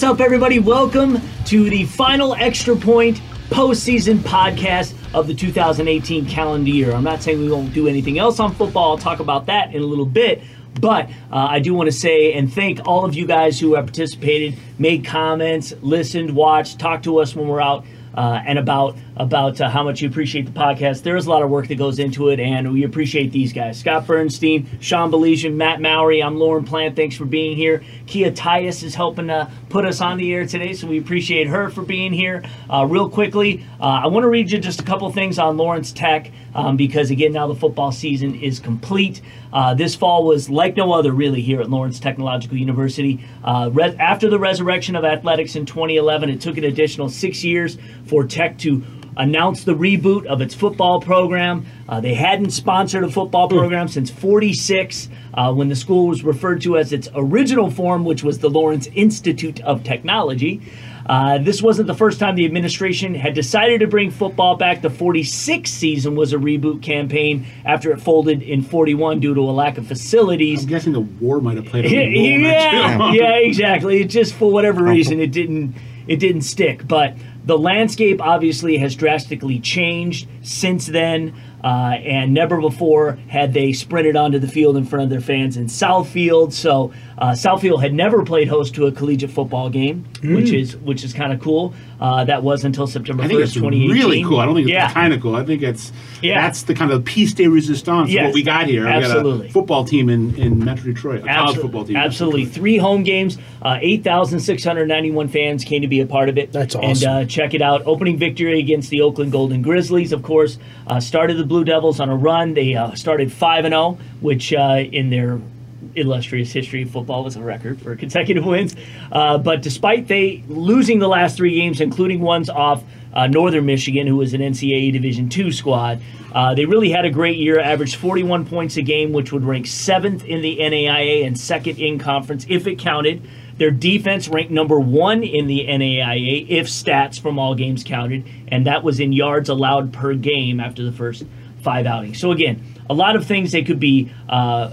What's up, everybody? Welcome to the final Extra Point postseason podcast of the 2018 calendar year. I'm not saying we won't do anything else on football. I'll talk about that in a little bit. But uh, I do want to say and thank all of you guys who have participated, made comments, listened, watched, talked to us when we're out uh, and about about uh, how much you appreciate the podcast. There is a lot of work that goes into it, and we appreciate these guys: Scott Bernstein, Sean Baligian, Matt Mowry. I'm Lauren Plant. Thanks for being here. Kia Tyus is helping to put us on the air today, so we appreciate her for being here. Uh, real quickly, uh, I want to read you just a couple things on Lawrence Tech um, because again, now the football season is complete. Uh, this fall was like no other, really, here at Lawrence Technological University. Uh, after the resurrection of athletics in 2011, it took an additional six years for Tech to announce the reboot of its football program. Uh, they hadn't sponsored a football program since 46, uh, when the school was referred to as its original form, which was the Lawrence Institute of Technology. Uh, this wasn't the first time the administration had decided to bring football back. The 46 season was a reboot campaign after it folded in 41 due to a lack of facilities. I'm guessing the war might have played a role yeah, yeah, exactly. It just for whatever reason it didn't it didn't stick. But the landscape obviously has drastically changed since then. Uh, and never before had they sprinted onto the field in front of their fans in Southfield. So uh, Southfield had never played host to a collegiate football game, which is which is kind of cool. Uh, that was until September I think first, it's twenty eighteen. really cool. I don't think it's yeah. kind of cool. I think it's Yeah. that's the kind of piece de resistance of Yes, what we got here. We absolutely. got a football team in, in Metro Detroit, a college football team. Absolutely. Three home games, uh, 8,691 fans came to be a part of it. That's And awesome. uh, check it out. Opening victory against the Oakland Golden Grizzlies, of course, uh, started the Blue Devils on a run. They uh, started 5 and 0, which uh, in their illustrious history football was a record for consecutive wins. Uh, but despite they losing the last three games, including ones off uh, Northern Michigan, who was an NCAA Division two squad, uh, they really had a great year. Averaged 41 points a game, which would rank seventh in the NAIA and second in conference if it counted. Their defense ranked number one in the NAIA if stats from all games counted, and that was in yards allowed per game after the first five outings. So again, a lot of things they could be uh,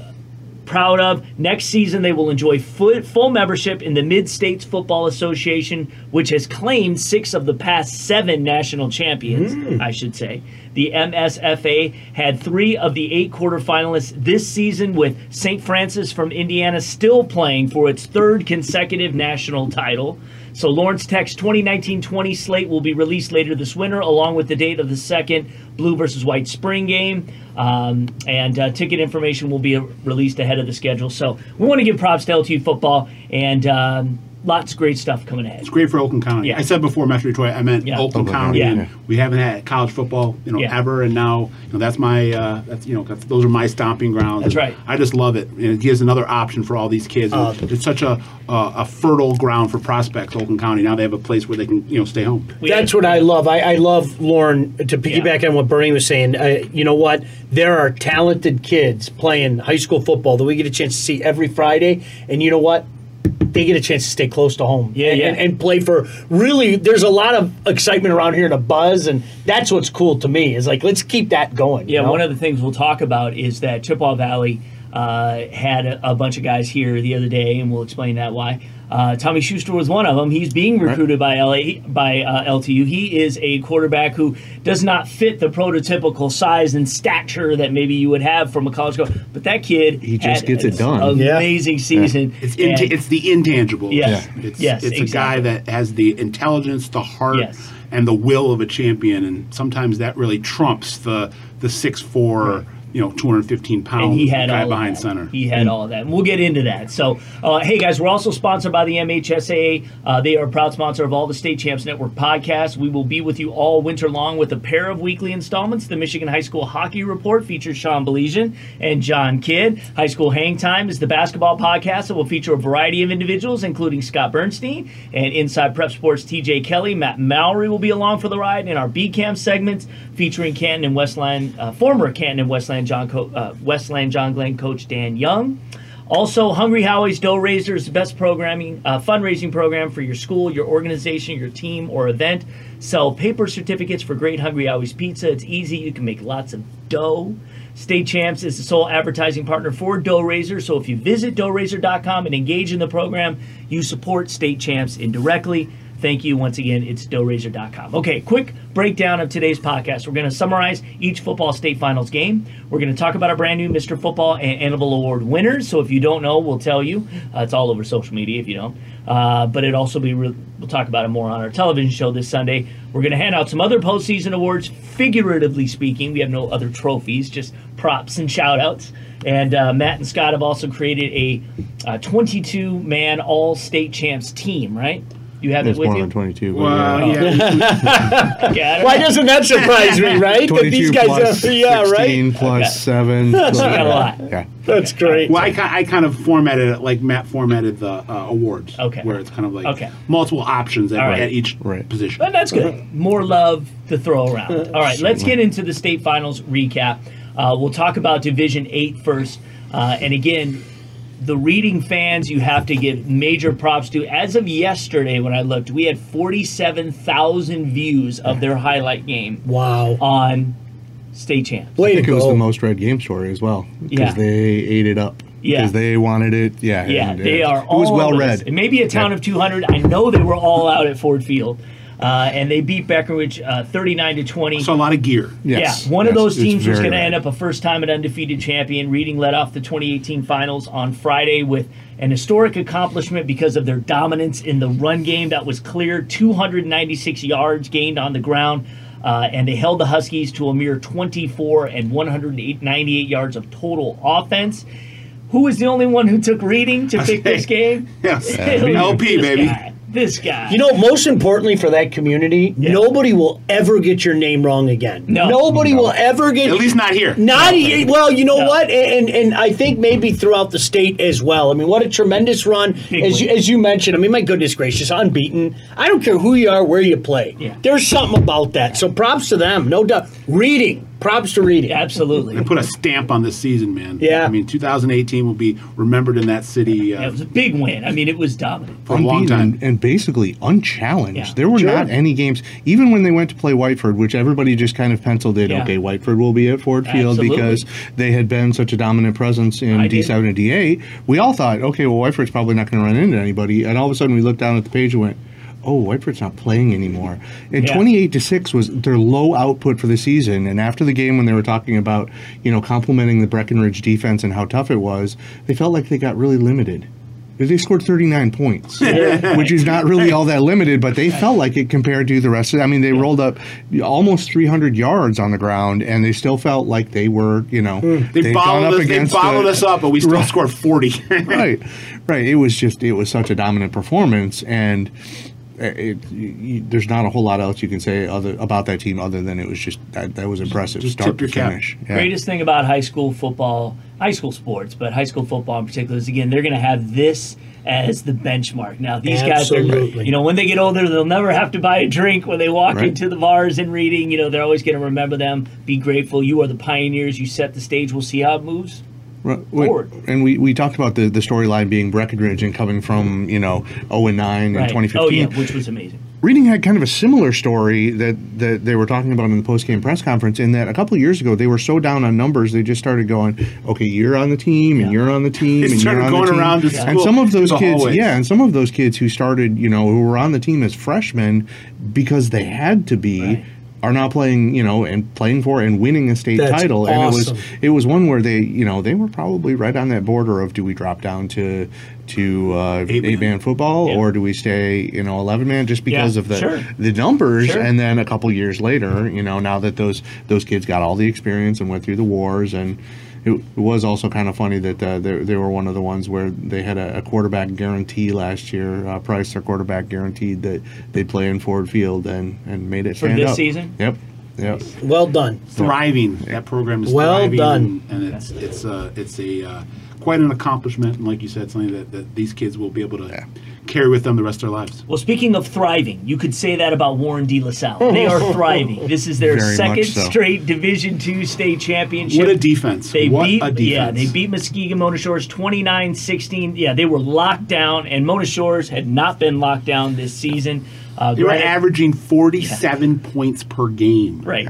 proud of. Next season, they will enjoy full, membership in the Mid States Football Association, which has claimed six of the past seven national champions, hmm. I should say. The MSFA had three of the eight quarterfinalists this season, with St. Francis from Indiana still playing for its third consecutive national title. So Lawrence Tech's 2019-20 slate will be released later this winter, along with the date of the second Blue versus White Spring game. Um, and uh, ticket information will be released ahead of the schedule. So we want to give props to LTU football and um, lots of great stuff coming ahead. It's great for Oakland County. Yeah. I said before Metro Detroit, I meant Yeah. Oakland Oakland County. County, and yeah. We haven't had college football, you know, Yeah. ever, and now you know that's my uh, that's you know that's, those are my stomping grounds. That's right. I just love it, and it gives another option for all these kids. Uh, it's such a, a a fertile ground for prospects. Oakland County now they have a place where they can you know stay home. That's what I love. I, I love Lauren to piggyback on what Bernie was saying. Uh, you know what? There are talented kids playing high school football that we get a chance to see every Friday, and you know what? They get a chance to stay close to home. Yeah, and, yeah. and, and play for really. There's a lot of excitement around here and a buzz, and that's what's cool to me. Is like let's keep that going. Yeah, you know? one of the things we'll talk about is that Chippewa Valley uh, had a, a bunch of guys here the other day, and we'll explain that why. Uh, Tommy Schuster was one of them. He's being recruited by LA by uh, LTU. He is a quarterback who does not fit the prototypical size and stature that maybe you would have from a college go. But that kid, He just had gets it an done. Yeah. Amazing season. It's And- it's the intangible. Yes. Yeah. It's, Yes, it's a guy that has the intelligence, the heart, Yes. and the will of a champion, and sometimes that really trumps the the six four, you know, two hundred fifteen pound and he had guy behind that. center. He had all of that. And we'll get into that. So, uh, hey guys, we're also sponsored by the MHSAA. Uh, they are a proud sponsor of all the State Champs Network podcasts. We will be with you all winter long with a pair of weekly installments. The Michigan High School Hockey Report features Sean Baligian and John Kidd. High School Hang Time is the basketball podcast that will feature a variety of individuals, including Scott Bernstein and Inside Prep Sports TJ Kelly. Matt Mowry will be along for the ride in our B Camp segments featuring Canton and Westland, uh, former Canton and Westland John Co- uh, Westland John Glenn coach Dan Young. Also, Hungry Howie's Dough Raiser is the best programming uh, fundraising program for your school, your organization, your team, or event. Sell paper certificates for Great Hungry Howie's Pizza. It's easy. You can make lots of dough. State Champs is the sole advertising partner for Dough Raiser. So if you visit doughraiser.com and engage in the program, you support State Champs indirectly. Thank you once again. It's doughraiser.com. Okay, quick breakdown of today's podcast. We're going to summarize each football state finals game. We're going to talk about our brand new Mr. Football and Annabelle Award winners. So if you don't know, we'll tell you. Uh, it's all over social media if you don't. Uh, but it also be re- we'll talk about it more on our television show this Sunday. We're going to hand out some other postseason awards, figuratively speaking. We have no other trophies, just props and shout outs. And uh, Matt and Scott have also created a 22 man all state champs team, right? You have It's it with more you? than 22. but Well, yeah. yeah, Okay, I don't Why doesn't that surprise me, right? that 22 these guys plus are, yeah, 16 right? plus Okay. 7. So you a lot. Yeah. That's great. Well, I, I kind of formatted it like Matt formatted the uh, awards. Okay. Where it's kind of like Okay. multiple options at, All right. at each Right. position. But that's good. More love to throw around. All right, let's get into the state finals recap. Uh, we'll talk about Division 8 first. Uh, and again, the reading fans, you have to give major props to. As of yesterday, when I looked, we had 47,000 views of their highlight game Wow. on State Champs. Way I think it was the most read game story as well. Because Yeah. they ate it up. Yeah. Because they wanted it. Yeah. Yeah, and they it, are It was all well read. this. It may be a town Yeah. of 200. I know they were all out at Ford Field. Uh, and they beat Breckenridge uh, 39 to 20. So a lot of gear. Yes. Yeah, one of those teams was going to end up a first time an undefeated champion. Reading led off the 2018 finals on Friday with an historic accomplishment because of their dominance in the run game that was clear 296 yards gained on the ground. Uh, and they held the Huskies to a mere 24 and 198 yards of total offense. Who was the only one who took reading to pick this game? Yes. It LP, this baby. guy. This guy. You know, most importantly for that community, nobody will ever get your name wrong again. No. Nobody will ever get. At least not here. Not e- well, you know No. what, and and I think maybe throughout the state as well. I mean, what a tremendous run Big as you, as you mentioned. I mean, my goodness gracious, unbeaten. I don't care who you are, where you play. Yeah. There's something about that. So props to them, no doubt. Reading, props to reading. Absolutely. They put a stamp on this season, man. Yeah. I mean, 2018 will be remembered in that city uh, It was a big win. I mean, it was dominant. for a long time. and, and basically unchallenged. Yeah. There were Sure. not any games, even when they went to play Whiteford, which everybody just kind of penciled in. Yeah. Okay, Whiteford will be at Ford Field Absolutely. because they had been such a dominant presence in I did. D7 and D8. We all thought, okay, well, Whiteford's probably not going to run into anybody, and all of a sudden we looked down at the page and went. Oh, Whiteford's not playing anymore. And Yeah. 28 to 6 was their low output for the season. And after the game, when they were talking about, you know, complimenting the Breckenridge defense and how tough it was, they felt like they got really limited. They scored 39 points, which is not really all that limited, but they felt like it compared to the rest of I mean, they rolled up almost 300 yards on the ground, and they still felt like they were, you know, hmm. They they've gone up us, they bottled the- us up, but we still Right. scored 40. right, right. It was just it was such a dominant performance, and it, you, there's not a whole lot else you can say other about that team other than it was just that, that was impressive Just start to finish. Yeah. greatest thing about high school football, high school sports, but high school football in particular is again they're going to have this as the benchmark. Now these guys, are, you know, when they get older, they'll never have to buy a drink when they walk Right. into the bars and reading. You know, they're always going to remember them. Be grateful. You are the pioneers. You set the stage. We'll see how it moves. Right, forward. And we, we talked about the, the storyline being Breckenridge and coming from you know 0 and 9 in 2015. Oh yeah, which was amazing. Reading had kind of a similar story that, that they were talking about in the post game press conference. In that a couple of years ago, they were so down on numbers, they just started going, "Okay, you're on the team, and Yeah. you're on the team, and you're on going the team." around to and some of those kids, hallways. yeah, and some of those kids who started, you know, who were on the team as freshmen because they had to be. Right. Are now playing, you know, and playing for and winning a state That's title, and it was it was one where they, you know, they were probably right on that border of do we drop down to to uh, Eight eight man. man football Yeah. or do we stay, you know, eleven man just because Yeah, of the sure. the numbers Sure. and then a couple years later you know now that those those kids got all the experience and went through the wars and it, it was also kind of funny that uh, they, they were one of the ones where they had a, a quarterback guarantee last year uh, price their quarterback guaranteed that they'd play in ford field and and made it For stand this up. season? yep yep Well done. thriving. That program is Well thriving, done. and, and it's it's uh, it's a uh, quite an accomplishment. And like you said, something that, that these kids will be able to carry with them the rest of their lives. Well, speaking of thriving, you could say that about Warren De La Salle. They are thriving. This is their Very second so. straight Division Two state championship. What a defense. They what beat, a defense. yeah, they beat Muskegon Mona Shores 29-16. Yeah, they were locked down, and Mona Shores had not been locked down this season. Uh, They were granted- averaging 47 points per game. Right,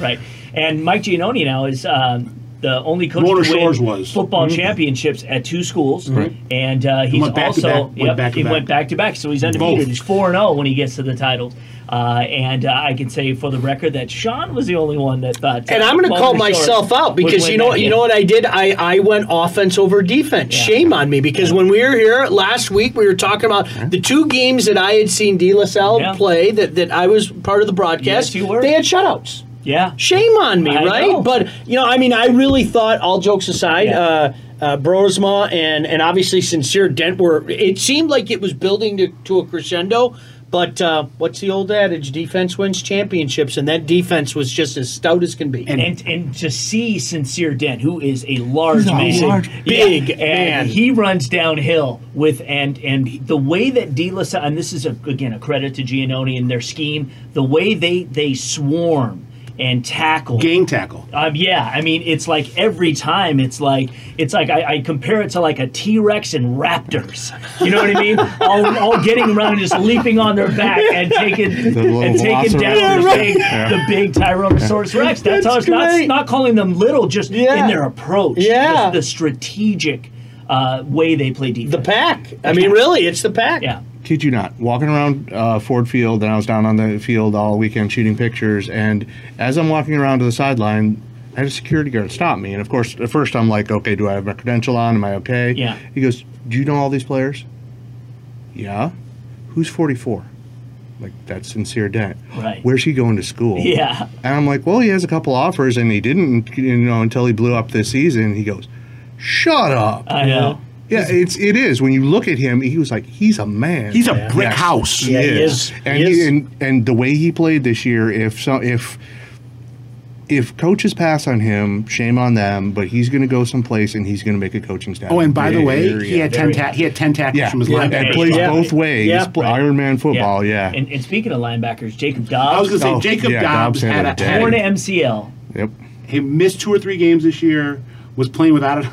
right. And Mike Giannone now is um, the only coach Mona to win Shores was. Mm-hmm. football championships at two schools, and uh, he's went back to also back, went yep, back to he back. went back to back. So he's undefeated. Both. He's four and zero when he gets to the titles. Uh, and uh, I can say for the record that Sean was the only one that thought. And I'm going to call myself out because you know what you game. know what I did. I I went offense over defense. Yeah. Shame on me because when we were here last week, we were talking about the two games that I had seen De La Salle Yeah. play that that I was part of the broadcast. Yes, you were. They had shutouts. Yeah, Shame on me, I right? know. But you know, I mean, I really thought, all jokes aside, Yeah. uh, uh, Brosma and and obviously Sincere Dent were. It seemed like it was building to, to a crescendo. But uh, what's the old adage? Defense wins championships, and that defense was just as stout as can be. And- and and to see Sincere Dent, who is a large He's a man, large, big and man. he runs downhill with and and the way that De La Salle, and this is a, again a credit to Giannone and their scheme, the way they they swarm and tackle. Gang tackle. Um, yeah, I mean, it's like every time, it's like it's like I, I compare it to like a T Rex and raptors. You know what I mean? all, all getting around and just leaping on their back and taking and taking down velociraptor. the Yeah, big, right. the big Tyrannosaurus Rex. That's, how That's it's not great. not calling them little, just Yeah. in their approach. Yeah. the, the strategic uh, way they play defense. the pack. I mean, really, it's the pack. Yeah. Kid you not, walking around uh, Ford Field, and I was down on the field all weekend shooting pictures. And as I'm walking around to the sideline, I had a security guard stop me. And of course, at first I'm like, okay, do I have my credential on? Am I okay? Yeah. He goes, do you know all these players? Yeah. Who's 44? Like that's sincere dent. Right. Where's he going to school? Yeah. And I'm like, well, he has a couple offers, and he didn't, you know, until he blew up this season. He goes, shut up. I know. Yeah, it's it is. When you look at him, he was like, he's a man. He's a Yeah. brick Yes. house. Yeah, he is. And, He he is. and and the way he played this year, if so, if if coaches pass on him, shame on them. But he's going to go someplace and he's going to make a coaching staff. Oh, and by the way, very he had ten very ta- he had ten tackles yeah, from his yeah, linebacker. and plays Yeah. both ways. Yeah. Pl- Right. Iron Man football. Yeah. And, and speaking of linebackers, Jacob Dobbs I was going to say Oh, Jacob yeah, Dobbs, Dobbs had had a a, day. had torn MCL. yep. he missed two or three games this year. Was playing without a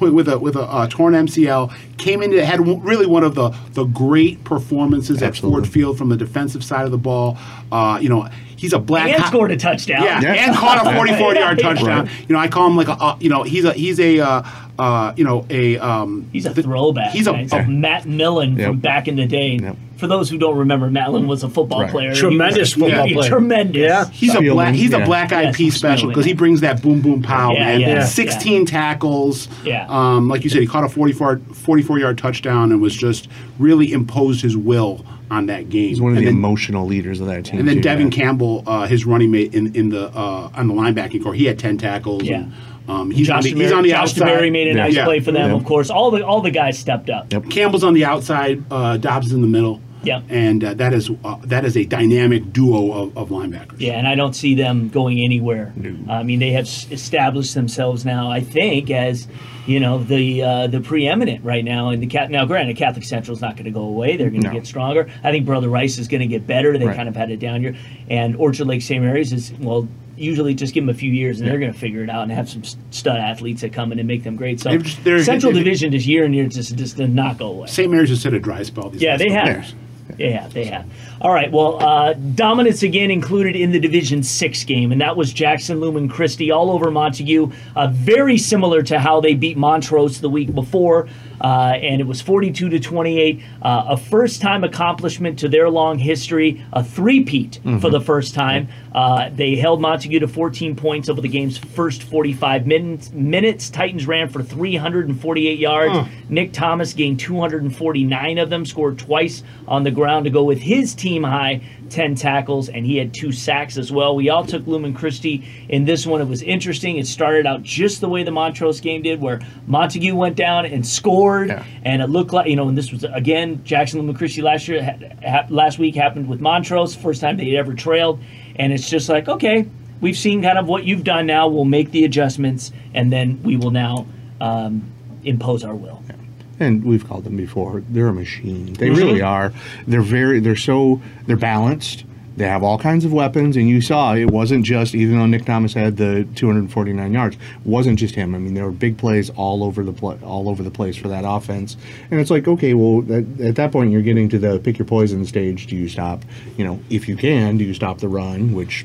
with a with a uh, torn MCL. Came into had w- really one of the the great performances Absolutely. at Ford Field from the defensive side of the ball. Uh, you know, he's a black And co- scored a touchdown. Yeah, Yeah. and caught a 44 yard Yeah. touchdown. Right. You know, I call him like a uh, you know he's a he's a uh, uh, you know a um, He's a the- throwback. He's a, man. He's like Matt Millen Yep. from back in the day. Yep. For those who don't remember, Matt was a football Right. player. He Tremendous was- football yeah, player. Tremendous. Yeah. He's a black. He's a black eyed Yes, pea special because he brings that boom boom pow Yeah, man. yeah, Sixteen tackles. Yeah. Um, like you said, he caught a 44, 44 yard touchdown and was just really imposed his will on that game. He's one of and the then, emotional leaders of that team. and then too, Devin yeah. Campbell, uh, his running mate in in the uh, on the linebacking corps, he had ten tackles. Yeah. And, um, he's Josh on the, he's on the Josh outside. Demary made a nice Yeah. play for them, Yeah. of course. All the all the guys stepped up. Yep. Campbell's on the outside. Uh, Dobbs is in the middle. Yeah. And uh, that is uh, that is a dynamic duo of, of linebackers. Yeah, and I don't see them going anywhere. I mean, they have s- established themselves now. I think as you know the uh, the preeminent right now in the cat. Now, granted, Catholic Central is not going to go away. They're going to No. get stronger. I think Brother Rice is going to get better. They Right. kind of had a down year, and Orchard Lake St. Mary's is well. Usually, just give them a few years, and they're going to figure it out and have some stud athletes that come in and make them great. So, just- Central Division this year and year just just did not go away. St. Mary's just had a dry spell. These Yeah, they have. years. Yeah, they have. All right. Well, uh, dominance again included in the Division Six game, and that was Jackson Lumen Christi all over Montague. Uh, very similar to how they beat Montrose the week before, uh, and it was 42 to 28. Uh, a first-time accomplishment to their long history, a three-peat for the first time. Uh, they held Montague to 14 points over the game's first 45 minutes. minutes. Titans ran for 348 yards. Nick Thomas gained 249 of them, scored twice on the ground to go with his team high 10 tackles, and he had two sacks as well. We all took Lumen Christi in this one. It was interesting. It started out just the way the Montrose game did, where Montague went down and scored, Yeah. and it looked like, you know, and this was, again, Jackson Lumen Christi last year, ha- last week happened with Montrose, first time they ever trailed, and it's just like, okay, we've seen kind of what you've done now. We'll make the adjustments, and then we will now um, impose our will. And we've called them before. They're a machine. They Mm-hmm. really are. They're very. They're so. They're balanced. They have all kinds of weapons, and you saw it wasn't just even though Nick Thomas had the 249 yards, wasn't just him. I mean, there were big plays all over the pla all over the place for that offense, and it's like, okay, well, that, at that point, you're getting to the pick your poison stage. Do you stop? You know, if you can, do you stop the run, which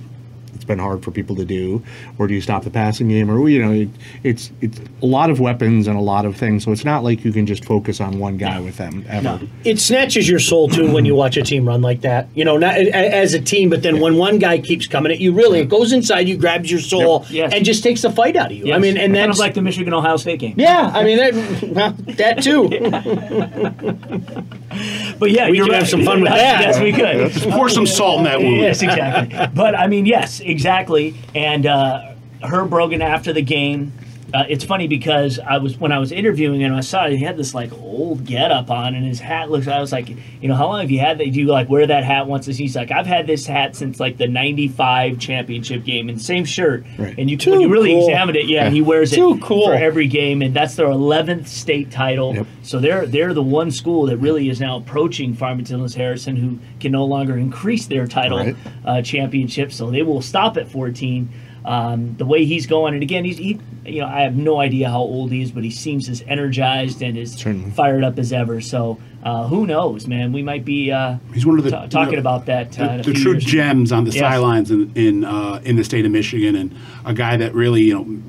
it's been hard for people to do, or do you stop the passing game, or you know, it, it's it's a lot of weapons and a lot of things. So it's not like you can just focus on one guy with them ever. It snatches your soul too when you watch a team run like that. You know, not as a team, but then when one guy keeps coming at you, really, it goes inside you, grabs your soul, Yes. and just takes the fight out of you. I mean, and kind that's of like the Michigan Ohio State game. yeah. I mean, that, that too. But yeah, We you're could right. have some fun with that. yes, we could. Pour some salt in that wound. Yes, exactly. but I mean, yes, exactly. And uh, Herb Brogan after the game, uh, it's funny because I was when I was interviewing him, I saw he had this like old get up on, and his hat looks. I was like, you know, how long have you had that? Do you like wear that hat once? a season? He's like, I've had this hat since like the '95 championship game, and same shirt. Right. And you Too when you really cool. examined it, yeah, he wears Too it cool. for every game, and that's their 11th state title. Yep. So they're they're the one school that really is now approaching Farmington Hills Harrison, who can no longer increase their title Right. uh, championship. So they will stop at 14. Um, the way he's going, and again, he's he, you know, I have no idea how old he is, but he seems as energized and as Certainly. fired up as ever. So uh, who knows, man? We might be uh, He's one of the ta- talking you know, about that. Uh, the, the true years. gems on the Yes. sidelines in in uh, in the state of Michigan, and a guy that really you know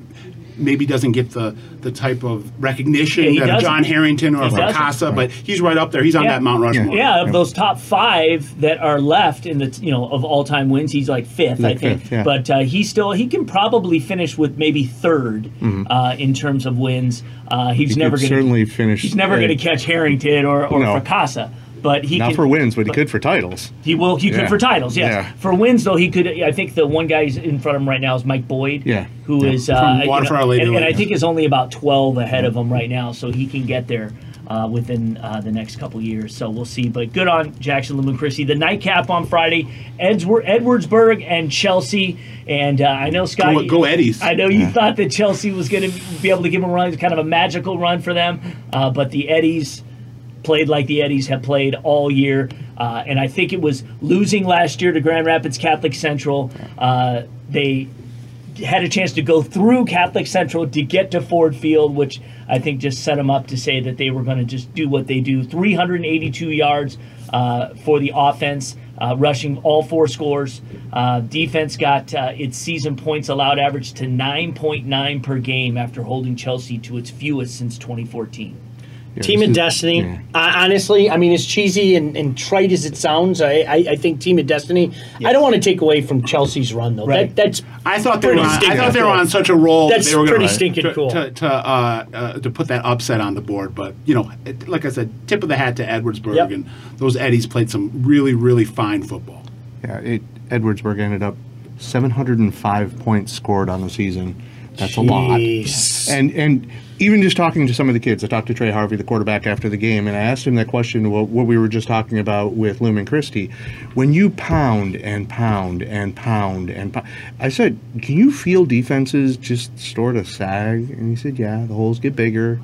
maybe doesn't get the the type of recognition Yeah, that doesn't. John Herrington or He a but he's right up there. He's on Yeah. that Mount Rushmore. Yeah, of those top five that are left in the you know of all time wins, he's like fifth, I think. fifth, yeah. But uh, he still he can probably finish with maybe 3rd uh, in terms of wins. Uh, he's He never could going certainly finish. He's never going to catch Herrington or or No. Fracassa, but he Not can, for wins, but he could for titles. He will. He could for titles. Yes. Yeah. For wins, though, he could. I think the one guy in front of him right now is Mike Boyd. Yeah. Who Yeah. is uh, From you know, Lady and, and I think is only about twelve ahead of him right now, so he can get there. Uh, within uh, the next couple years, so we'll see. But good on Jackson Lumen Christi. The nightcap on Friday, Edsward, Edwardsburg and Chelsea. And uh, I know Scott, Go- go Eddies. I know you thought that Chelsea was going to be able to give them a run, kind of a magical run for them, uh, but the Eddies played like the Eddies have played all year. Uh, and I think it was losing last year to Grand Rapids Catholic Central. Uh, they had a chance to go through Catholic Central to get to Ford Field, which I think just set them up to say that they were going to just do what they do. 382 yards uh, for the offense, uh, rushing all four scores. Uh, defense got uh, its season points allowed average to 9.9 per game after holding Chelsea to its fewest since 2014. Yeah, Team of is- Destiny. yeah. Uh, honestly, I mean, as cheesy and, and trite as it sounds, I, I, I think Team of Destiny. I don't want to take away from Chelsea's run though. Right. That, that's I thought they were Pretty on, I stinking thought they were cool. on such a roll. that That's they were gonna, pretty stinking to, cool. to to, uh, uh, to put that upset on the board. But you know, it, like I said, tip of the hat to Edwardsburg, Yep. and those Eddies played some really really fine football. Yeah, it, Edwardsburg ended up 705 points scored on the season. That's a lot. And and even just talking to some of the kids, I talked to Trey Harvey, the quarterback, after the game, and I asked him that question, what, what we were just talking about with Lumen Christi. When you pound and pound and pound and pound, I said, can you feel defenses just sort of sag? And he said, yeah, the holes get bigger.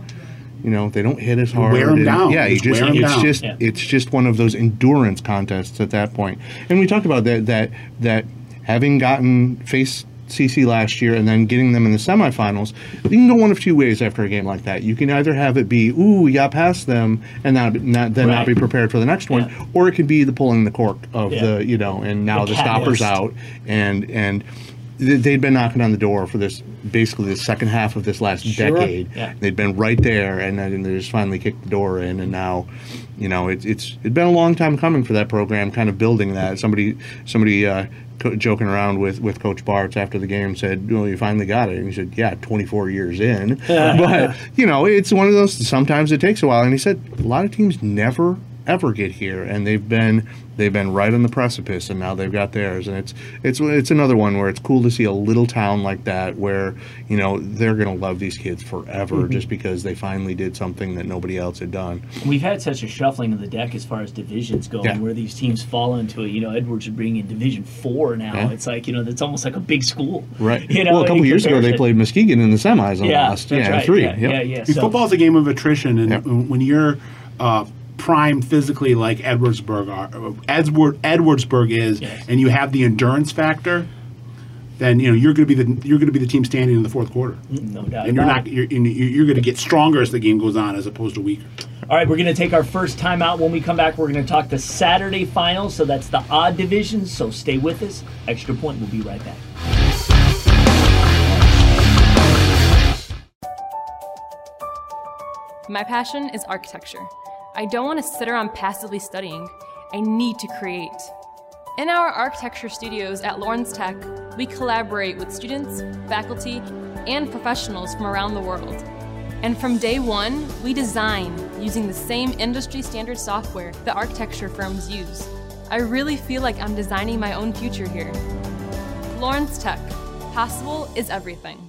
You know, they don't hit as hard. wear 'em and- down. Yeah, you Just just wear 'em it's down. just Yeah. it's just one of those endurance contests at that point. And we talked about that that that having gotten face CC last year and then getting them in the semifinals, you can go one of two ways after a game like that. You can either have it be, ooh, we got past them, and not, not then not be prepared for the next one, Yeah. or it could be the pulling the cork of Yeah. the, you know, and now The the, stoppers out, and and they'd been knocking on the door for this basically the second half of this last Sure. decade. Yeah. They'd been right there, and then they just finally kicked the door in, and now, you know, it's it's it's been a long time coming for that program, kind of building that. Somebody somebody uh, co- joking around with with Coach Bartz after the game said, "Well, you finally got it," and he said, "Yeah, 24 years in," but you know, it's one of those. Sometimes it takes a while, and he said a lot of teams never ever get here, and they've been they've been right on the precipice, and now they've got theirs, and it's it's it's another one where it's cool to see a little town like that where you know they're gonna love these kids forever just because they finally did something that nobody else had done. We've had such a shuffling of the deck as far as divisions go, Yeah. where these teams fall into it. You know, Edwards are bringing in Division Four now. Yeah. It's like you know, that's almost like a big school, Right. You know, well, a couple years ago they played Muskegon in the semis and Yeah, lost. that's yeah, right. three. Yeah, Yep. yeah, yeah. I So- football's a game of attrition, and Yep. when you're uh, primed physically like Edwardsburg are, Edward, Edwardsburg is, Yes. and you have the endurance factor, then you know you're going to be the you're going to be the team standing in the fourth quarter, no doubt. and you're not you're, you're you're going to get stronger as the game goes on, as opposed to weaker. All right, we're going to take our first time out. When we come back, we're going to talk the Saturday finals. So that's the odd division. So stay with us. Extra point. We'll be right back. My passion is architecture. I don't want to sit around passively studying. I need to create. In our architecture studios at Lawrence Tech, we collaborate with students, faculty, and professionals from around the world. And from day one, we design using the same industry standard software that architecture firms use. I really feel like I'm designing my own future here. Lawrence Tech. Possible is everything.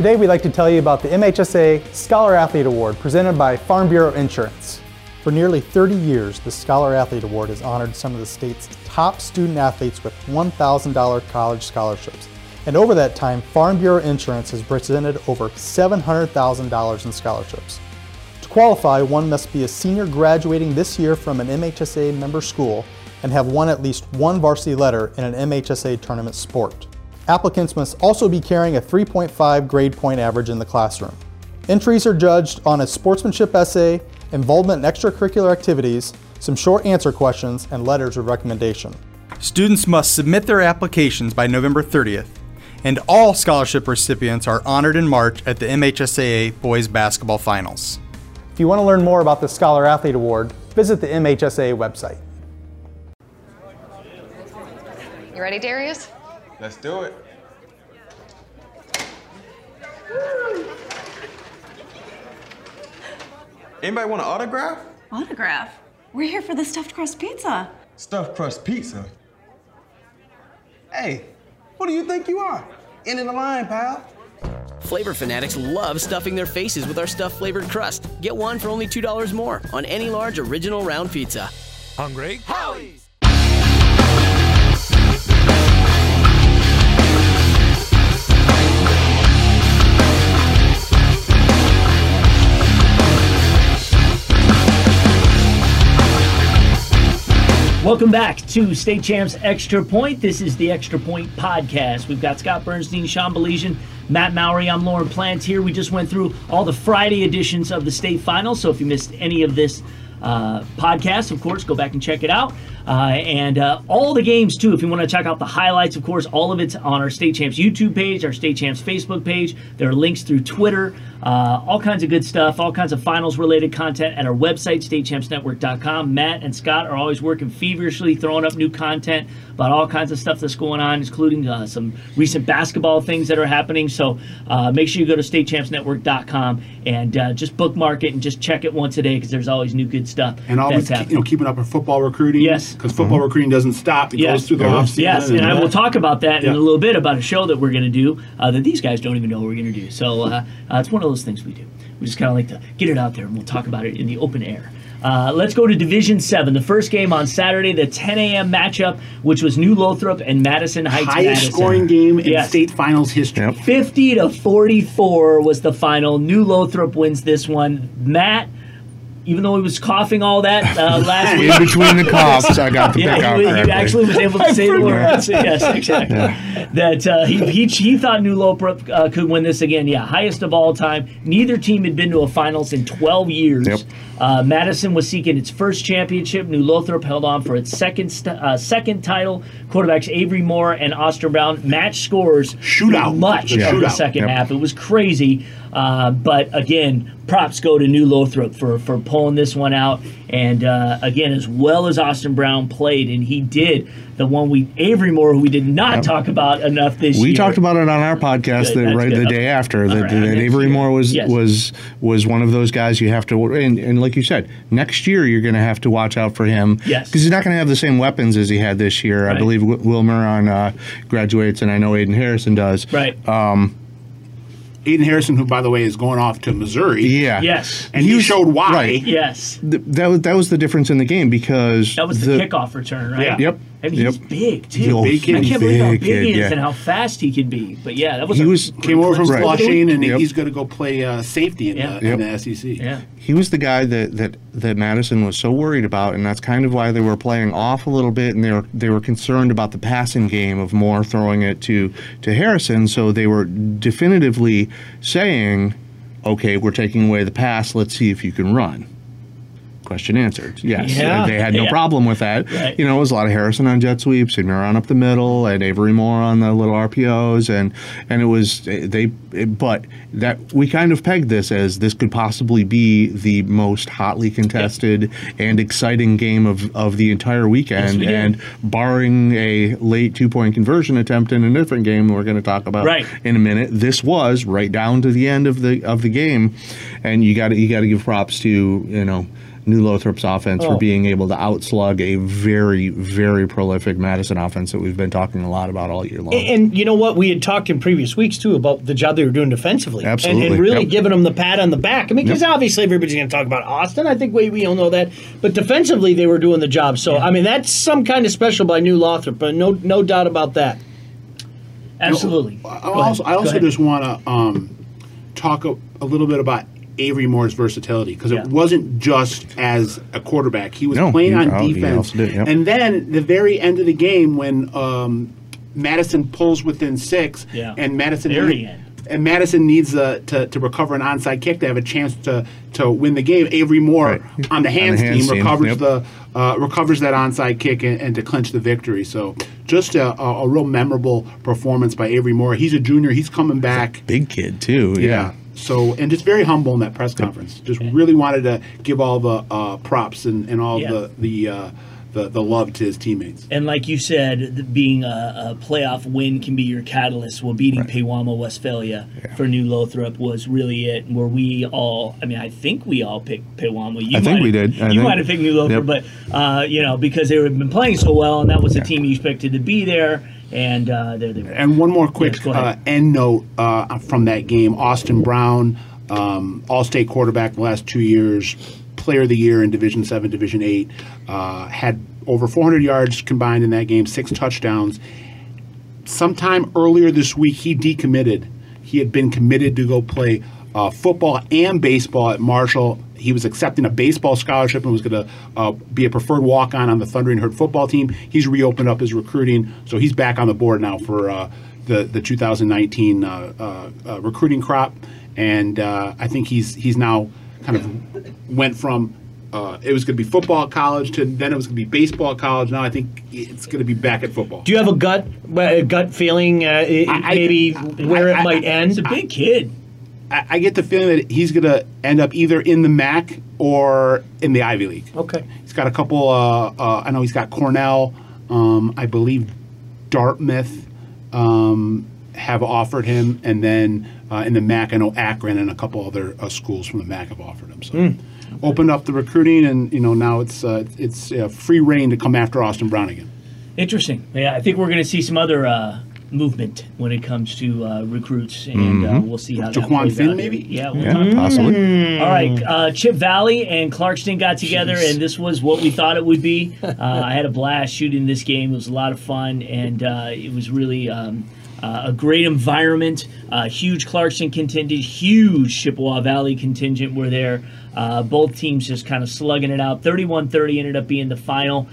Today we'd like to tell you about the MHSA Scholar Athlete Award presented by Farm Bureau Insurance. For nearly 30 years, the Scholar Athlete Award has honored some of the state's top student athletes with $1,000 college scholarships. And over that time, Farm Bureau Insurance has presented over $700,000 in scholarships. To qualify, one must be a senior graduating this year from an MHSA member school and have won at least one varsity letter in an MHSA tournament sport. Applicants must also be carrying a 3.5 grade point average in the classroom. Entries are judged on a sportsmanship essay, involvement in extracurricular activities, some short answer questions, and letters of recommendation. Students must submit their applications by November 30th, and all scholarship recipients are honored in March at the MHSAA Boys Basketball Finals. If you want to learn more about the Scholar Athlete Award, visit the MHSAA website. You ready, Darius? Let's do it. Anybody want an autograph? Autograph? We're here for the stuffed crust pizza. Stuffed crust pizza. Hey, who do you think you are? End of the line, pal. Flavor fanatics love stuffing their faces with our stuffed flavored crust. Get one for only $2 more on any large original round pizza. Hungry? Howie's! Welcome back to State Champs Extra Point. This is the Extra Point podcast. We've got Scott Bernstein, Sean Baligian, Matt Mowry. I'm Lauren Plant here. We just went through all the Friday editions of the state finals. So if you missed any of this uh, podcast, of course, go back and check it out. Uh, and uh, all the games, too. If you want to check out the highlights, of course, all of it's on our State Champs YouTube page, our State Champs Facebook page. There are links through Twitter, uh, all kinds of good stuff, all kinds of finals related content at our website, statechampsnetwork.com. Matt and Scott are always working feverishly, throwing up new content about all kinds of stuff that's going on, including uh, some recent basketball things that are happening. So uh, make sure you go to statechampsnetwork.com and uh, just bookmark it and just check it once a day because there's always new good stuff And always, that's keep, happening. you know, keeping up with football recruiting. Yes. because football recruiting doesn't stop; it Yes. goes through the off season. Yes, and I will talk about that in a little bit about a show that we're going to do uh, that these guys don't even know we're going to do. So uh, uh, it's one of those things we do. We just kind of like to get it out there, and we'll talk about it in the open air. Uh, let's go to Division Seven. The first game on Saturday, the 10 a.m. matchup, which was New Lothrop and Madison Heights. highest Madison. scoring game in Yes. state finals history. 50 to 44 was the final. New Lothrop wins this one. Matt, even though he was coughing all that uh, last week, In between the coughs, I got the yeah, pick out he, he actually was able to say the forgot. words. Yes, exactly. That uh, he, he he thought New Lothrop uh, could win this again. Yeah, highest of all time. Neither team had been to a finals in 12 years. Yep. Uh, Madison was seeking its first championship. New Lothrop held on for its second st- uh, second title. Quarterbacks Avery Moore and Austin Brown matched scores Shootout. much It was a of the second Yep. half. It was crazy. Uh, but again, props go to New Lothrop for, for pulling this one out. And uh, again, as well as Austin Brown played, and he did the one we Avery Moore, who we did not Yep. talk about enough this We year. We talked about it on our podcast Good, that's right good. the day after that, right, that Avery year. Moore was Yes. was was one of those guys you have to and, and like you said next year you're going to have to watch out for him Yes. because he's not going to have the same weapons as he had this year. I believe Wi- Wilmer on uh, graduates and I know Aiden Harrison does. Right. Um, Aiden Harrison, who by the way is going off to Missouri. yeah. Yes. And he, was- showed why. right. Yes. Th- that was that was the difference in the game because That was the, kickoff return, right? Yeah. Yep. And he's Yep. big too. Yo, Big kid. I can't believe how big big he kid, is yeah. and how fast he can be. But yeah, that was He a was- Came over from glimpse. Right. Flushing, and Yeah. he's going to go play uh, safety in, Yeah. the, Yep. in the SEC. Yeah. he was the guy that, that that Madison was so worried about, and that's kind of why they were playing off a little bit, and they were they were concerned about the passing game of Moore throwing it to to Harrison. So they were definitively saying, "Okay, we're taking away the pass. Let's see if you can run." Question answered. Yes, Yeah. they had no Yeah. problem with that. Right. You know, it was a lot of Harrison on jet sweeps and Muron up the middle and Avery Moore on the little RPOs and and it was they. It, but that we kind of pegged this as this could possibly be the most hotly contested and exciting game of, of the entire weekend. we and barring a late two point conversion attempt in a different game we're going to talk about Right. in a minute, this was right down to the end of the of the game, and you got you got to give props to you know. New Lothrop's offense for Oh. being able to outslug a very, very prolific Madison offense that we've been talking a lot about all year long. And, and you know what? We had talked in previous weeks too about the job they were doing defensively, And- Absolutely, and, really yep. giving them the pat on the back. I mean, because Yep. obviously everybody's going to talk about Austin. I think we we all know that, but defensively they were doing the job. So I mean, that's some kind of special by New Lothrop, but no no doubt about that. Absolutely. I also. I also just want to um, talk a, a little bit about Avery Moore's versatility because Yeah. it wasn't just as a quarterback; he was No, playing he- on he defense. did, yep. And then the very end of the game, when um, Madison pulls within six, Yeah. and Madison Very end. and Madison needs uh, to, to recover an onside kick to have a chance to, to win the game. Avery Moore Right. on the hands, hands team team, recovers yep. the uh, recovers that onside kick and, and to clinch the victory. So just a, a, a real memorable performance by Avery Moore. He's a junior. He's coming back. Big kid too. Yeah. So and just very humble in that press conference. Just really wanted to give all the uh, props and, and all Yeah. the the, uh, the the love to his teammates. And like you said, being a, a playoff win can be your catalyst. Well, beating Pewamo Westphalia for New Lothrop was really it. Where we all, I mean, I think we all picked Pewamo. You I think we did. I you might have picked New Lothrop, Yep. but uh, you know because they had been playing so well, and that was the team you expected to be there. And uh, there they were. And one more quick Yes, uh, end note uh, from that game: Austin Brown, um, All-State quarterback the last two years, Player of the Year in Division Seven, Division Eight, uh, had over 400 yards combined in that game, six touchdowns. Sometime earlier this week, he decommitted. He had been committed to go play uh, football and baseball at Marshall. He was accepting a baseball scholarship and was going to uh, be a preferred walk-on on the Thundering Herd football team. He's reopened up his recruiting, so he's back on the board now for uh, the the 2019 uh, uh, uh, recruiting crop. And uh, I think he's he's now kind of went from uh, it was going to be football at college to then it was going to be baseball at college. Now I think it's going to be back at football. Do you have a gut a gut feeling uh, i- I- maybe I- where I- it might I- end? It's a big kid. I, I get the feeling that he's going to end up either in the MAC or in the Ivy League. okay. He's got a couple. Uh, uh, I know he's got Cornell. Um, I believe Dartmouth um, have offered him, and then uh, in the MAC, I know Akron and a couple other uh, schools from the MAC have offered him. So opened up the recruiting, and you know now it's uh, it's uh, free reign to come after Austin Brown again. Interesting. Yeah, I think we're going to see some other uh, movement when it comes to uh, recruits, and uh, we'll see how that Jaquan plays Finn, out maybe? Yeah, we'll Yeah, talk possibly. All right, uh, Chip Valley and Clarkston got together, and this was what we thought it would be. Uh, I had a blast shooting this game. It was a lot of fun, and uh, it was really um, uh, a great environment. Uh, huge Clarkston contingent, huge Chippewa Valley contingent were there. Uh, both teams just kind of slugging it out. 31-30 ended up being the final.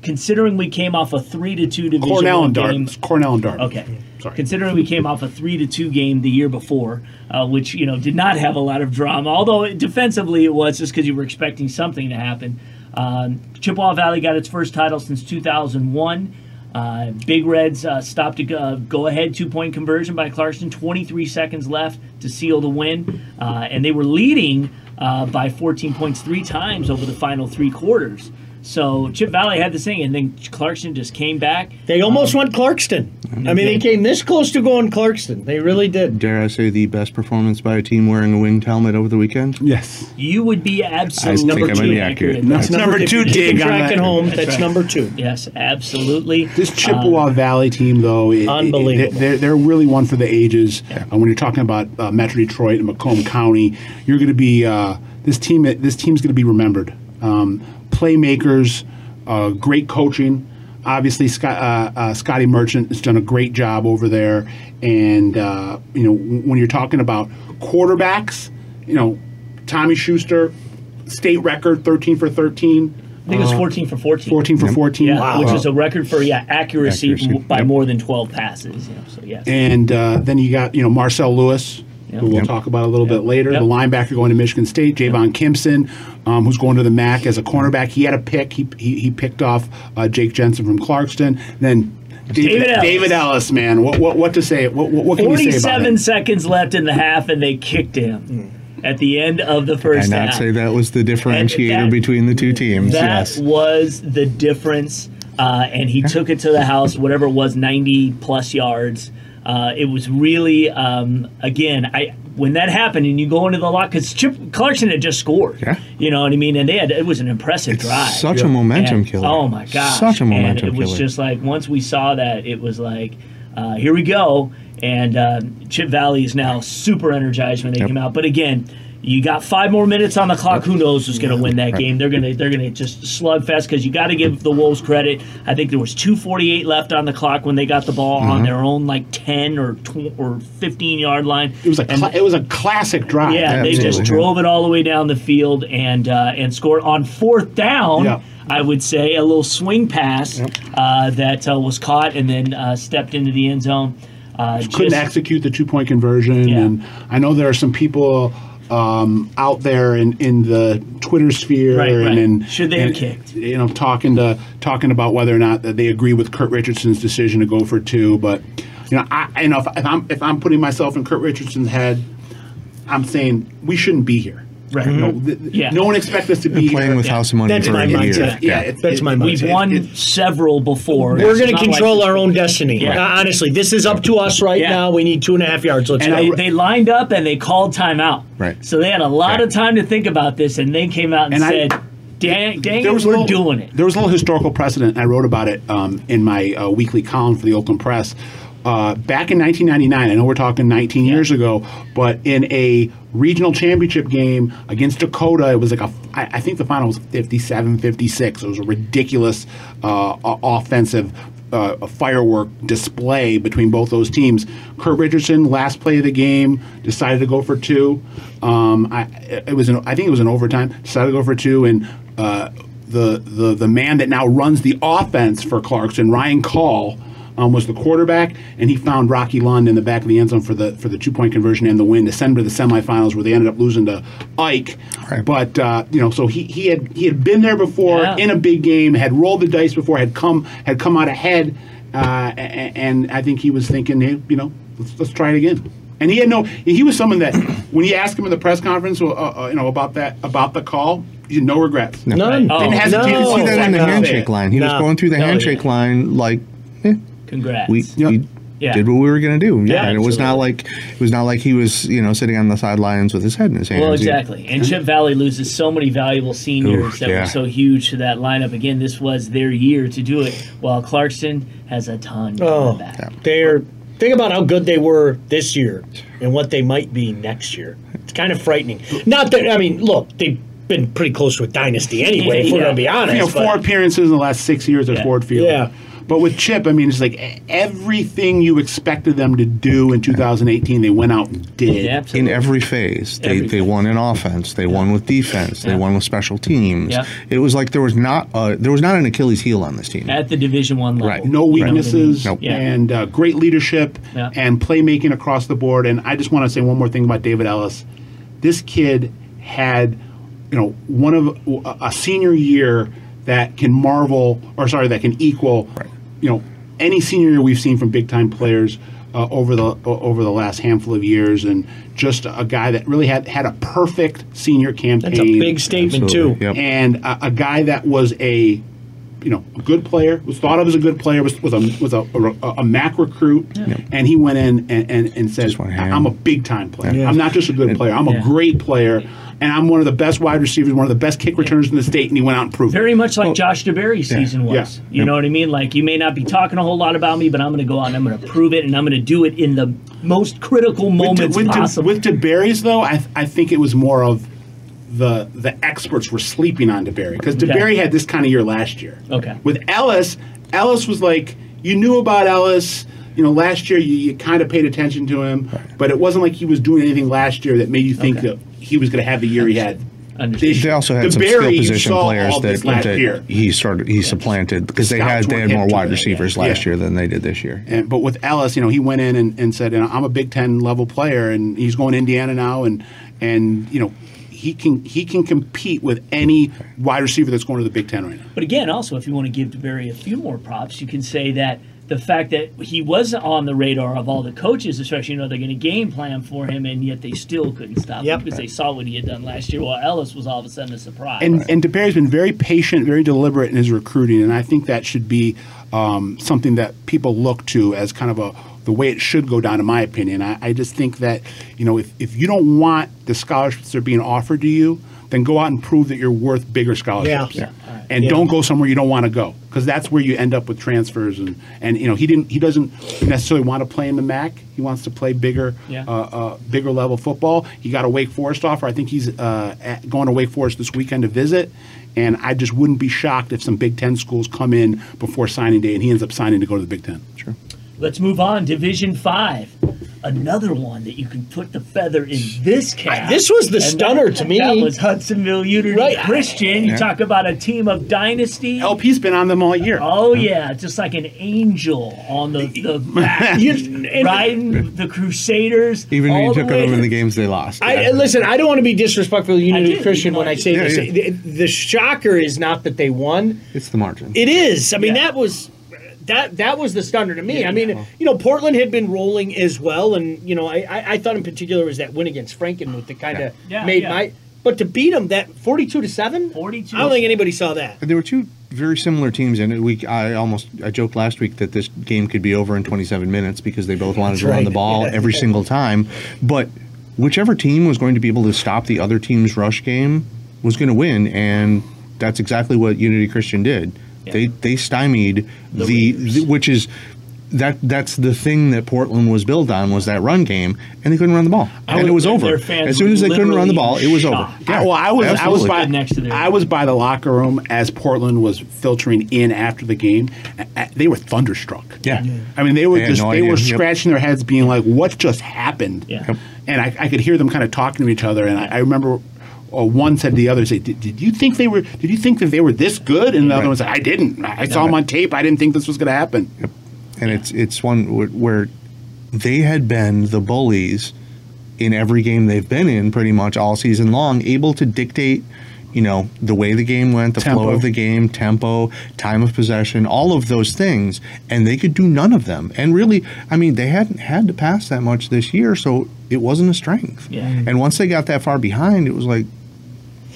Uh, considering we came off a three to two division Cornell and game, Dartmouth. Cornell and Dartmouth. Okay. Sorry. Considering we came off a three to two game the year before, uh, which you know did not have a lot of drama, although it- defensively it was just because you were expecting something to happen. Um, Chippewa Valley got its first title since 2001. Uh, Big Reds uh, stopped a go, go ahead two point conversion by Clarkston. 23 seconds left to seal the win, uh, and they were leading uh, by 14 points three times over the final three quarters. So Chip Valley had this thing, and then Clarkston just came back. They almost went Clarkston. I mean, they came this close to going Clarkston. They really did. Dare I say the best performance by a team wearing a winged helmet over the weekend? Yes. You would be absolutely think I might be accurate. That's That's number two dig can on track that. it home. That's That's, right. number two. Yes, absolutely. This Chippewa Valley team, though, it- it- Unbelievable. they're, they're really one for the ages. Uh, when you're talking about uh, Metro Detroit and Macomb County, you're going to be uh, this team. This team's going to be remembered. Um, playmakers, uh, great coaching. Obviously, Scott, uh, uh, Scotty Merchant has done a great job over there. And uh, you know, when you're talking about quarterbacks, you know, Tommy Schuster, state record, 13 for 13. I think it was 14 for 14. 14 for 14. Yeah, which is a record for yeah accuracy, Accuracy, by yep. more than 12 passes. You know, so yes. And uh, then you got you know Marcel Lewis, who we'll Yep. talk about a little bit later. Yep. The linebacker going to Michigan State, Javon Kimpson, um, who's going to the MAC as a cornerback. He had a pick. He he, he picked off uh, Jake Jensen from Clarkston. Then David Ellis. David Ellis, man, what what, what to say? What, what, what can you say about 47 him? seconds left in the half, and they kicked him at the end of the first And first not half. say that was the differentiator that- between the two teams. That yes. was the difference, uh, and he took it to the house, whatever it was, 90 plus yards. Uh, it was really, um, again, I when that happened, and you go into the lock because Chip Clarkston had just scored. Yeah. You know what I mean, and they had it was an impressive drive. Such a momentum And- killer. Oh my gosh! Such a momentum and it was killer. just like once we saw that, it was like, uh, here we go. And uh, Chip Valley is now super energized when they Yep. came out. But again, you got five more minutes on the clock. Who knows who's going to win that game? They're gonna they're gonna just slugfest because you got to give the Wolves credit. I think there was 2:48 left on the clock when they got the ball Mm-hmm. on their own like 10 or tw- or 15 yard line. It was a cla- it was a classic drive. Yeah, they just drove it all the way down the field and uh, and scored on fourth down. Yeah. I would say a little swing pass uh, that uh, was caught and then uh, stepped into the end zone. Uh, couldn't just- execute the two point conversion. Yeah. And I know there are some people um, out there in, in the Twitter sphere Right, and right. in Should they have kicked? You know, talking to talking about whether or not that they agree with Kurt Richardson's decision to go for two. But you know, I you know if, if I'm if I'm putting myself in Kurt Richardson's head, I'm saying we shouldn't be here. Right. You know, th- Yeah. No one expects us to be Playing here. with house money That's for my a year. mindset. Yeah, it's- That's it- my mindset. We've won it- several before. We're going to not like- control our own destiny. Yeah. Uh, honestly, this is up to us right Yeah. now. We need two and a half yards. Let's And go. They, they lined up and they called timeout. Right. So they had a lot Right. of time to think about this, and they came out and, And I- said, "Dang, dang there was we're little- doing it." There was a little historical precedent. I wrote about it um, in my uh, weekly column for the Oakland Press. Uh, back in 1999, I know we're talking 19 years ago, but in a regional championship game against Dakota, it was like a, I, I think the final was 57 56. It was a ridiculous uh, offensive uh, a firework display between both those teams. Kurt Richardson, last play of the game, decided to go for two. Um, I, it was an, I think it was an overtime. Decided to go for two, and uh, the the the man that now runs the offense for Clarkston, Ryan Call. Um, was the quarterback, and he found Rocky Lund in the back of the end zone for the for the two point conversion and the win to send to the semifinals, where they ended up losing to Ike. Right. But uh, you know, so he, he had he had been there before Yeah. in a big game, had rolled the dice before, had come had come out ahead, uh, a- a- and I think he was thinking, hey, you know, let's, let's try it again. And he had no. He was someone that when you asked him in the press conference, uh, uh, you know, about that about the call, he had no regrets. None. Oh, Didn't hesitate to no. say See that in the handshake line. He was going through the No, handshake yeah. line like, eh, Congrats. we, Yep. we Yeah. did what we were going to do. Yeah, Yeah, and it was not like it was not like he was you know sitting on the sidelines with his head in his hands. Well, He- exactly. And Chip Valley loses so many valuable seniors Oof, that yeah. were so huge to that lineup. Again, this was their year to do it, while Clarkston has a ton Oh, coming back. they're think about how good they were this year and what they might be next year. It's kind of frightening. Not that I mean, look, they've been pretty close to a dynasty anyway. If we're Yeah. going to be honest, you know, but- four appearances in the last six years at Yeah. Ford Field. Yeah. But with Chip, I mean, it's like everything you expected them to do in 2018, they went out and did. Yeah, in every phase. They, Every they phase. won in offense. They won with defense. They Yeah. won with special teams. Yeah. It was like there was not a, there was not an Achilles heel on this team. At the Division One level. Right. No weaknesses Nope. Yeah. and uh, great leadership Yeah. and playmaking across the board. And I just want to say one more thing about David Ellis. This kid had, you know, one of a- a senior year that can marvel, or sorry, that can equal, you know, any senior year we've seen from big time players uh, over the over the last handful of years, and just a guy that really had had a perfect senior campaign. That's a big statement Absolutely, too. yep. and a, a guy that was a you know a good player was thought of as a good player was, was a was a, a, a MAC recruit and he went in and, and, and said Just went ham. I'm a big time player Yeah. I'm not just a good player I'm Yeah. a great player and I'm one of the best wide receivers one of the best kick returners in the state and he went out and proved it. Very much like oh. Josh DeBerry's season was. Yeah. You know what I mean? Like you may not be talking a whole lot about me, but I'm going to go out and I'm going to prove it, and I'm going to do it in the most critical with, De, with, De, possible. with DeBerry's though I, I think it was more of the the experts were sleeping on DeBerry because Okay. DeBerry had this kind of year last year Okay. With Ellis, Ellis was like you knew about Ellis. You know, last year you, you kind of paid attention to him, but it wasn't like he was doing anything last year that made you think Okay. that he was going to have the year he had. Understood. this They year. also had some DeBerry, skill position players that, that year. he started he supplanted because they had they had more hip to wide that, receivers yeah. last Yeah. year than they did this year. And, but with Ellis, you know, he went in and, and said, you know, I'm a Big Ten level player, and he's going to Indiana now, and and you know, he can he can compete with any wide receiver that's going to the Big Ten right now. But again, also, if you want to give DeBerry a few more props, you can say that the fact that he wasn't on the radar of all the coaches, especially, you know, they're going to game plan for him, and yet they still couldn't stop Yep. him because they saw what he had done last year, while Ellis was all of a sudden a surprise. And and DeBerry's been very patient, very deliberate in his recruiting, and I think that should be um, something that people look to as kind of a the way it should go down, in my opinion. I, I just think that you know if, if you don't want the scholarships that are being offered to you, then go out and prove that you're worth bigger scholarships. Yeah. yeah, And Yeah. don't go somewhere you don't want to go because that's where you end up with transfers and and you know he didn't he doesn't necessarily want to play in the MAC. He wants to play bigger Yeah. uh, uh, bigger level football. He got a Wake Forest offer. I think he's uh, at, going to Wake Forest this weekend to visit. And I just wouldn't be shocked if some Big Ten schools come in before signing day and he ends up signing to go to the Big Ten. Sure. Let's move on. Division five, another one that you can put the feather in this cap. This was the And stunner that- to me. That was Hudsonville Unity Right. Christian. You talk about a team of dynasty. LP's been on them all year. Oh yeah, just like an angel on the the back, riding the Crusaders. Even when you took way them in the games they lost. I, uh, listen, I don't want to be disrespectful to Unity Christian when I say Yeah, this. yeah. The, the shocker is not that they won. it's the margin. It is. I mean, Yeah. that was that that was the stunner to me. Yeah. I mean, you know, Portland had been rolling as well, and you know, I I, I thought in particular was that win against Frankenmuth that kind of Yeah, made yeah. my. But to beat them that forty-two to seven, 42 I don't think anybody saw that. There were two very similar teams, and we I almost I joked last week that this game could be over in 27 minutes because they both wanted to run the ball Yeah. every single time. But whichever team was going to be able to stop the other team's rush game was going to win, and that's exactly what Unity Christian did. They they stymied the, Raiders. the which is. That that's the thing that Portland was built on was that run game, and they couldn't run the ball, and would- it was over. As soon as they couldn't run the ball, it was over. literally I, well, I was I was by next to their- I was by the locker room as Portland was filtering in after the game. A- a- They were thunderstruck. Yeah. I mean, they were They just no they idea. were Yep. scratching their heads, being like, "What just happened?" Yeah. Yep. And I, I could hear them kind of talking to each other. And I, I remember uh, one said to the other, "Say, did, did you think they were? Did you think that they were this good?" And the other one said, "I didn't. I saw them on tape. I didn't think this was going to happen." and it's it's one wh- where they had been the bullies in every game they've been in pretty much all season long, able to dictate, you know, the way the game went, the Tempo. flow of the game, tempo, time of possession, all of those things, and they could do none of them. And really, I mean, they hadn't had to pass that much this year, so it wasn't a strength. Yeah. And once they got that far behind, it was like,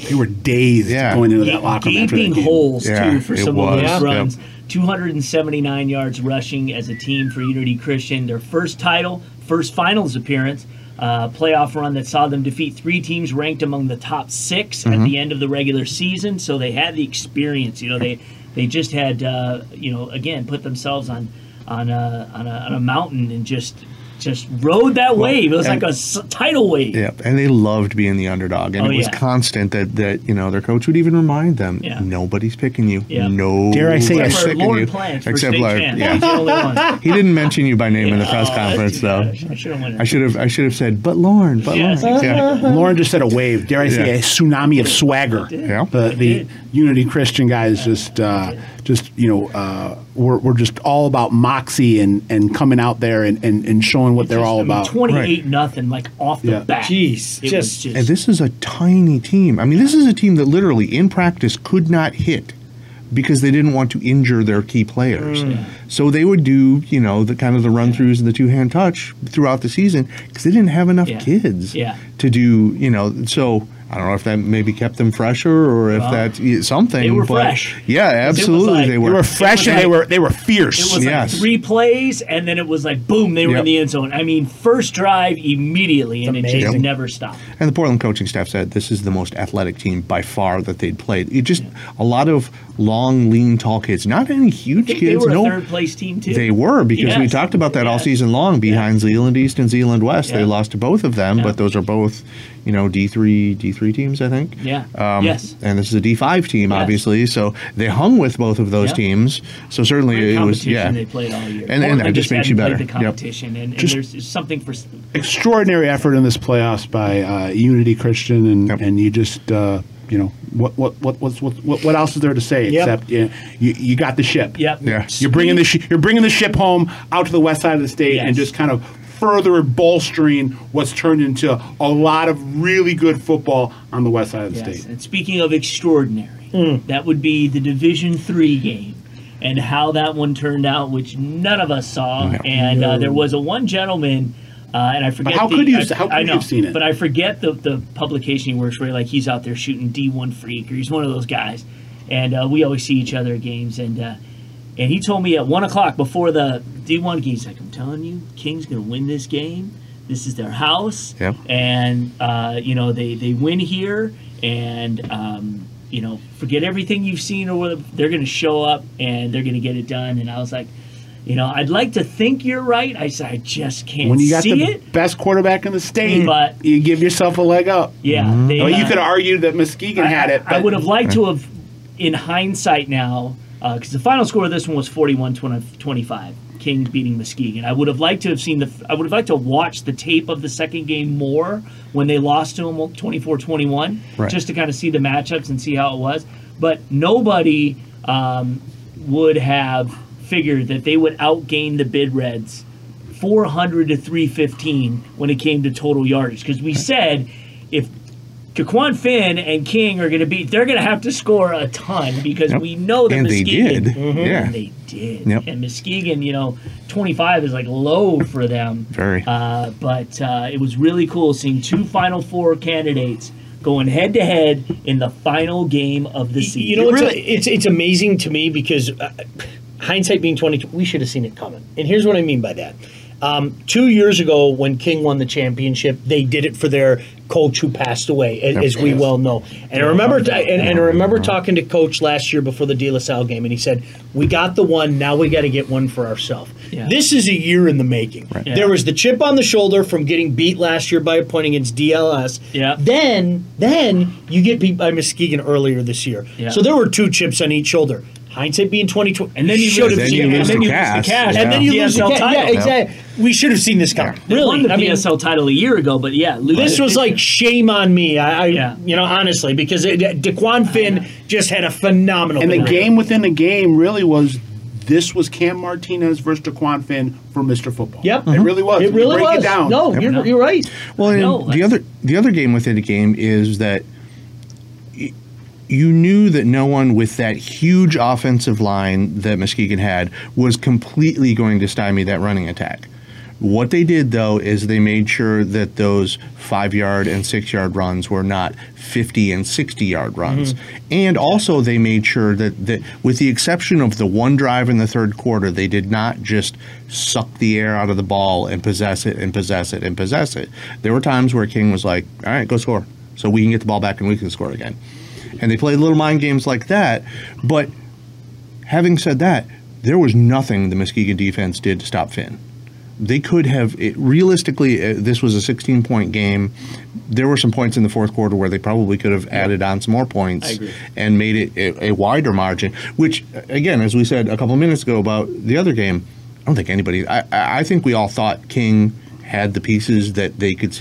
They were dazed Yeah. going into that locker room. after that gaping game. holes Yeah, too for some was. of those Yep. runs. 279 yards rushing as a team for Unity Christian. Their first title, first finals appearance, uh, playoff run that saw them defeat three teams ranked among the top 6 at the end of the regular season. So they had the experience. You know, they they just had uh, you know again put themselves on on a, on a on a mountain and just just rode that wave. It was and- like a s- tidal wave. Yeah, and they loved being the underdog, and Oh, it was yeah. constant that that you know their coach would even remind them, Yeah. nobody's picking you, Yeah. no, Dare I say, Except for picking Lauren you, Plant for except state like, yeah, He's the only one. he didn't mention you by name in the press Oh, conference though. bad. I should have. I should have I should have said, but Lauren, but Yes, Lauren, yeah. Lauren just said a wave. Dare I say Yeah. a tsunami of swagger? Yeah. The the. Unity Christian guys just uh, just you know uh, we're, we're just all about moxie and, and coming out there and, and, and showing what they're Just, all I mean, about. 28 nothing, like off the Yeah. bat. Jeez, It just- was just And this is a tiny team. I mean, this is a team that literally in practice could not hit because they didn't want to injure their key players. Mm. So they would do, you know, the kind of the run throughs and the two hand touch throughout the season because they didn't have enough Yeah. kids Yeah. to do, you know. So I don't know if that maybe kept them fresher or if Well, that's yeah, something. they were but fresh. Yeah, absolutely, like- they were. They were fresh and they were they were fierce. It was Yes. like three plays, and then it was like boom, they were in the end zone. I mean, first drive immediately, and it just amazing. never stopped. And the Portland coaching staff said this is the most athletic team by far that they'd played. It just a lot of long, lean, tall kids. Not any huge I think kids. they were no, a third place team too. They were because we talked about that all season long behind Zeeland East and Zeeland West. They lost to both of them, Yeah. but those are both, you know, D three D three teams, I think. Yeah. Um, Yes. And this is a D five team, Yes. obviously. So they hung with both of those Yeah. teams. So certainly Great it was yeah. they played all year. And, and that just makes you better. played The Yep. competition, and, and Just- there's something for. extraordinary effort in this playoffs by uh, Unity Christian, and Yep. and you just uh, you know what what what what's, what what what else is there to say Yep. except you, you you got the ship. Yep. Yeah. You're bringing the sh- you're bringing the ship home out to the west side of the state and just kind of further bolstering what's turned into a lot of really good football on the west side of the Yes. state. And speaking of extraordinary, that would be the Division Three game, and how that one turned out, which none of us saw. No. And uh, there was a one gentleman. Uh, and I forget. how the, could you- I, how could I you know, have seen it? But I forget the the publication he works for. Like he's out there shooting D one freak, or he's one of those guys. And uh, we always see each other at games. And uh, and he told me at one o'clock before the D one game, he's like, "I'm telling you, King's gonna win this game. This is their house, Yep. and uh, you know they they win here, and um, you know forget everything you've seen or whatever. They're gonna show up and they're gonna get it done." And I was like. You know, I'd like to think you're right. I said, I just can't When you got see the it. best quarterback in the state, But- you give yourself a leg up. Yeah, they, Well, you uh, could argue that Muskegon I, had it. I would have liked to have, in hindsight now, because the final score of this one was 41-25, King beating Muskegon. I would have liked to have seen the. I would have liked to watch the tape of the second game more when they lost to them 24-21, Right. just to kind of see the matchups and see how it was. But nobody um, would have figured that they would outgain the Big Reds 400 to 315 when it came to total yardage because we said if Dequan Finn and King are going to be, they're going to have to score a ton because Yep. we know that And they Muskegon, did. Yeah. and they did, Yep. and Muskegon, you know, 25 is like low for them. Very. Uh, but uh, it was really cool seeing two Final Four candidates going head to head in the final game of the season. You know, it's, really- it's it's amazing to me because uh, hindsight being twenty, we should have seen it coming. And here's what I mean by that. Um, two years ago, when King won the championship, they did it for their coach who passed away, as, as we well know. And I remember, and, and I remember talking to Coach last year before the De La Salle game, and he said, "We got the one. Now we got to get one for ourselves." Yeah. This is a year in the making. Yeah. There was the chip on the shoulder from getting beat last year by a point against DLS. Yeah. Then, then you get beat by Muskegon earlier this year. Yeah. So there were two chips on each shoulder. Hindsight being twenty twenty, And then you should lose have Then seen you it. lose and then you cash. lose the cash, And then you lose the PSL title. Yeah, exactly. We should have seen this coming. They won Really, the I mean, PSL title a year ago, but yeah, lose this it. was like shame on me. I, I Yeah. you know, honestly, because it, Dequan Finn just had a phenomenal. and the career. game within the game really was this was Cam Martinez versus Dequan Finn for Mr. Football. Yep, it mm-hmm. really was. It really break was. It down. No, you're, you're right. Well, and know, the other the other game within the game is that y- you knew that no one with that huge offensive line that Muskegon had was completely going to stymie that running attack. What they did though is they made sure that those five yard and six yard runs were not 50 and 60 yard runs. Mm-hmm. And also they made sure that, that, with the exception of the one drive in the third quarter, they did not just suck the air out of the ball and possess it and possess it and possess it. There were times where King was like, all right, go score. So we can get the ball back and we can score again. And they played little mind games like that. But having said that, there was nothing the Muskegon defense did to stop Finn. They could have it, realistically uh, this was a 16 point game. There were some points in the fourth quarter where they probably could have added on some more points and made it a, a wider margin which uh, again as we said a couple minutes ago about the other game i don't think anybody i, I think we all thought king had the pieces that they could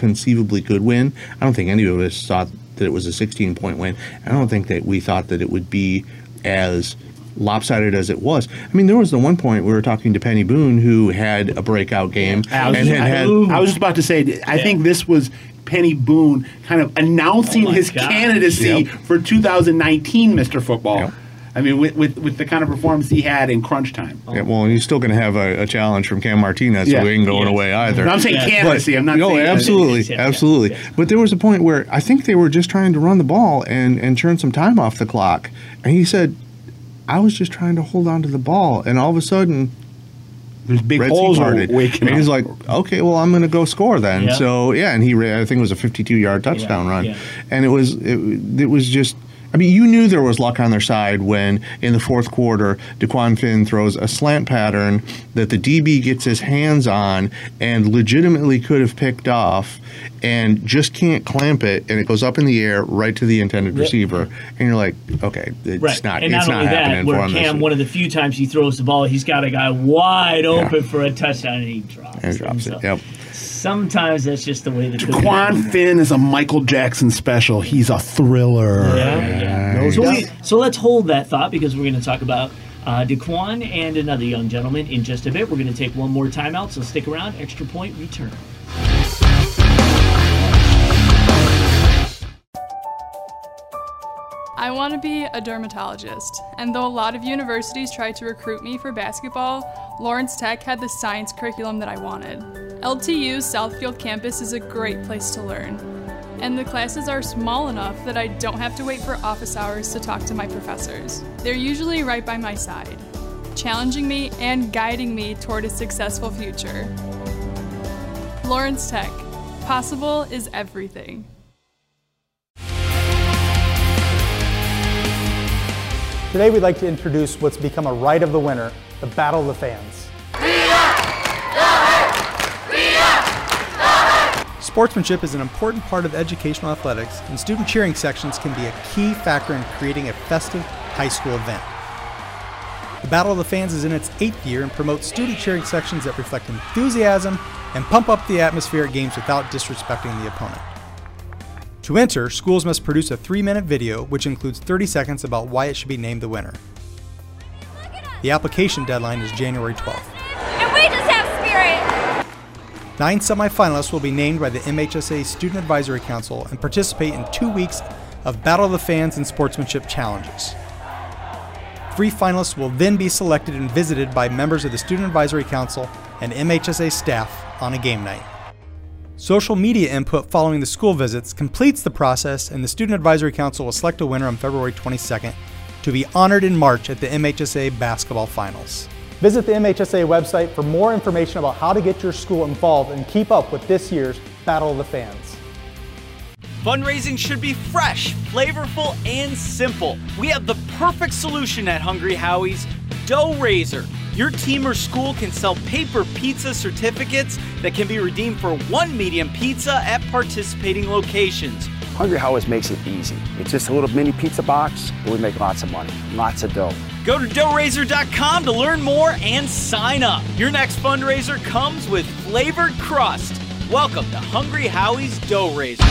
conceivably could win. I don't think any of us thought that it was a 16 point win i don't think that we thought that it would be as lopsided as it was. I mean, there was the one point we were talking to Peny Boone who had a breakout game I was, and just, had had I was just about to say, I think this was Peny Boone kind of announcing Oh his God. candidacy Yep. for 2019 Mr. Football. Yep. I mean, with, with, with the kind of performance he had in crunch time. Yeah, well, he's still going to have a, a challenge from Cam Martinez, Yeah. who ain't going Yes. away either. No, I'm saying Yeah. candidacy. I'm not no, saying absolutely, Yeah, yeah, absolutely. yeah. But there was a point where I think they were just trying to run the ball and and turn some time off the clock, and he said, "I was just trying to hold on to the ball," and all of a sudden. There's big Red holes parted. waking and he's like, okay, well, I'm going to go score then. Yeah. So yeah, and he, ran, I think it was a 52 yard touchdown Yeah, run, yeah. and it was it, it was just. I mean, you knew there was luck on their side when in the fourth quarter, Dequan Finn throws a slant pattern that the DB gets his hands on and legitimately could have picked off, and just can't clamp it, and it goes up in the air right to the intended receiver, and you're like, okay, it's Right. not, and it's not not only that, where for him. this Cam, one of the few times he throws the ball, he's got a guy wide open for a touchdown and he drops, And drops it. Yep. Sometimes that's just the way the cookie Quan is. Finn is a Michael Jackson special. He's a thriller. Yeah, yeah. So, we, so let's hold that thought because we're going to talk about uh, Dequan and another young gentleman in just a bit. We're going to take one more timeout, so stick around. Extra point return. I want to be a dermatologist, and though a lot of universities tried to recruit me for basketball, Lawrence Tech had the science curriculum that I wanted. LTU's Southfield campus is a great place to learn, and the classes are small enough that I don't have to wait for office hours to talk to my professors. They're usually right by my side, challenging me and guiding me toward a successful future. Lawrence Tech. Possible is everything. Today we'd like to introduce what's become a right of the winner, the Battle of the Fans. Sportsmanship is an important part of educational athletics, and student cheering sections can be a key factor in creating a festive high school event. The Battle of the Fans is in its eighth year and promotes student cheering sections that reflect enthusiasm and pump up the atmosphere at games without disrespecting the opponent. To enter, schools must produce a three minute video which includes 30 seconds about why it should be named the winner. The application deadline is January 12th. Nine semifinalists will be named by the MHSA Student Advisory Council and participate in two weeks of Battle of the Fans and Sportsmanship challenges. Three finalists will then be selected and visited by members of the Student Advisory Council and MHSA staff on a game night. Social media input following the school visits completes the process, and the Student Advisory Council will select a winner on February 22nd to be honored in March at the MHSA Basketball Finals. Visit the MHSA website for more information about how to get your school involved and keep up with this year's Battle of the Fans. Fundraising should be fresh, flavorful, and simple. We have the perfect solution at Hungry Howie's Dough Raiser. Your team or school can sell paper pizza certificates that can be redeemed for one medium pizza at participating locations. Hungry Howie's makes it easy. It's just a little mini pizza box, but we make lots of money, lots of dough. Go to doughraiser.com to learn more and sign up. Your next fundraiser comes with flavored crust. Welcome to Hungry Howie's Dough Raiser.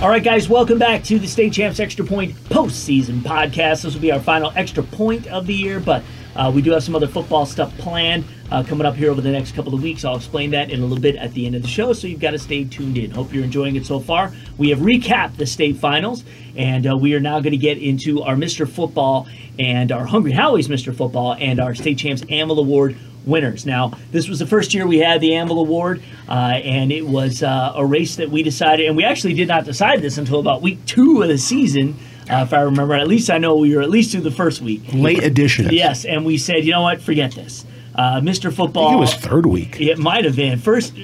All right, guys, welcome back to the State Champs Extra Point postseason podcast. This will be our final extra point of the year, but uh, we do have some other football stuff planned uh, coming up here over the next couple of weeks. I'll explain that in a little bit at the end of the show, so you've got to stay tuned in. Hope you're enjoying it so far. We have recapped the state finals, and uh, we are now going to get into our Mr. Football and our Hungry Howie's Mr. Football and our State Champs Anvil Award winners. Now, this was the first year we had the Anvil Award, uh, and it was uh, a race that we decided, and we actually did not decide this until about week two of the season. Uh, if I remember, at least I know we were at least through the first week. Late edition. Yes, and we said, you know what, forget this. Uh, Mr. Football. I think it was third week. It might have been first. uh,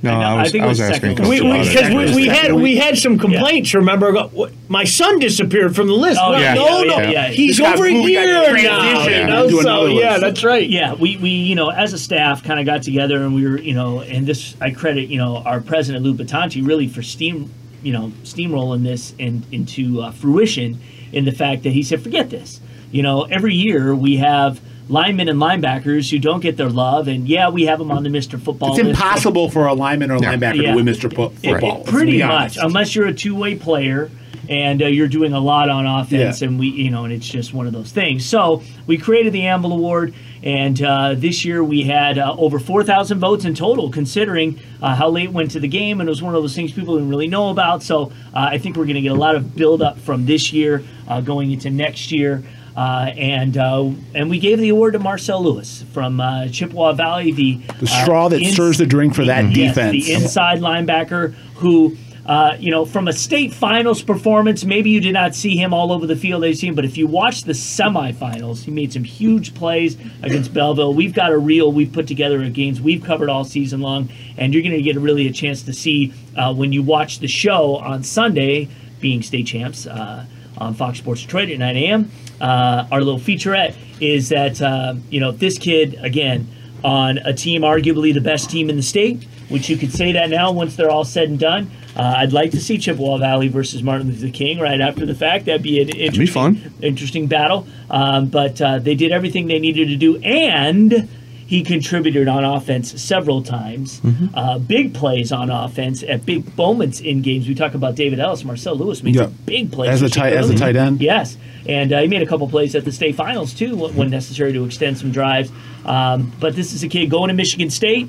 No, know, I was, think I it was, was asking second We, we, because we, we had we had some complaints. Remember, go- my son disappeared from the list. Oh, no, yeah, no, yeah, no, yeah, yeah. he's over moved, here now. You know, into so yeah, that's right. Yeah, we, we you know as a staff kind of got together and we were you know and this I credit you know our president Lou Batanchi really for steam you know steamrolling this in, into uh, fruition in the fact that he said forget this you know every year we have linemen and linebackers who don't get their love and yeah we have them on the Mr. Football It's list. impossible for a lineman or a linebacker Yeah. to win Mr. Fo- It- Football. it- let's pretty much, unless you're a two-way player. and uh, you're doing a lot on offense, Yeah. and we, you know, and it's just one of those things. So we created the Anvil Award, and uh, this year we had uh, over 4,000 votes in total, considering uh, how late it went to the game, and it was one of those things people didn't really know about. So uh, I think we're going to get a lot of build up from this year uh, going into next year. Uh, and uh, and we gave the award to Marcel Lewis from uh, Chippewa Valley, the The straw that stirs the drink for that yes, defense. the inside linebacker who, uh, you know, from a state finals performance, maybe you did not see him all over the field as seen, but if you watch the semifinals, he made some huge plays against Belleville. We've got a reel we've put together of games we've covered all season long, and you're going to get really a chance to see uh, when you watch the show on Sunday, being state champs. Uh, on Fox Sports Detroit at 9 a.m. Uh, our little featurette is that uh, you know this kid again on a team arguably the best team in the state, which you could say that now once they're all said and done. Uh, I'd like to see Chippewa Valley versus Martin Luther King right after the fact. That'd be an interesting, fun. interesting battle. Um, but uh, they did everything they needed to do, and he contributed on offense several times. Mm-hmm. Uh, big plays on offense at big moments in games. We talk about David Ellis, Marcel Lewis made Yeah. some big plays As a tight- as a tight end? Yes, and uh, he made a couple plays at the state finals too, when when necessary to extend some drives. Um, but this is a kid going to Michigan State,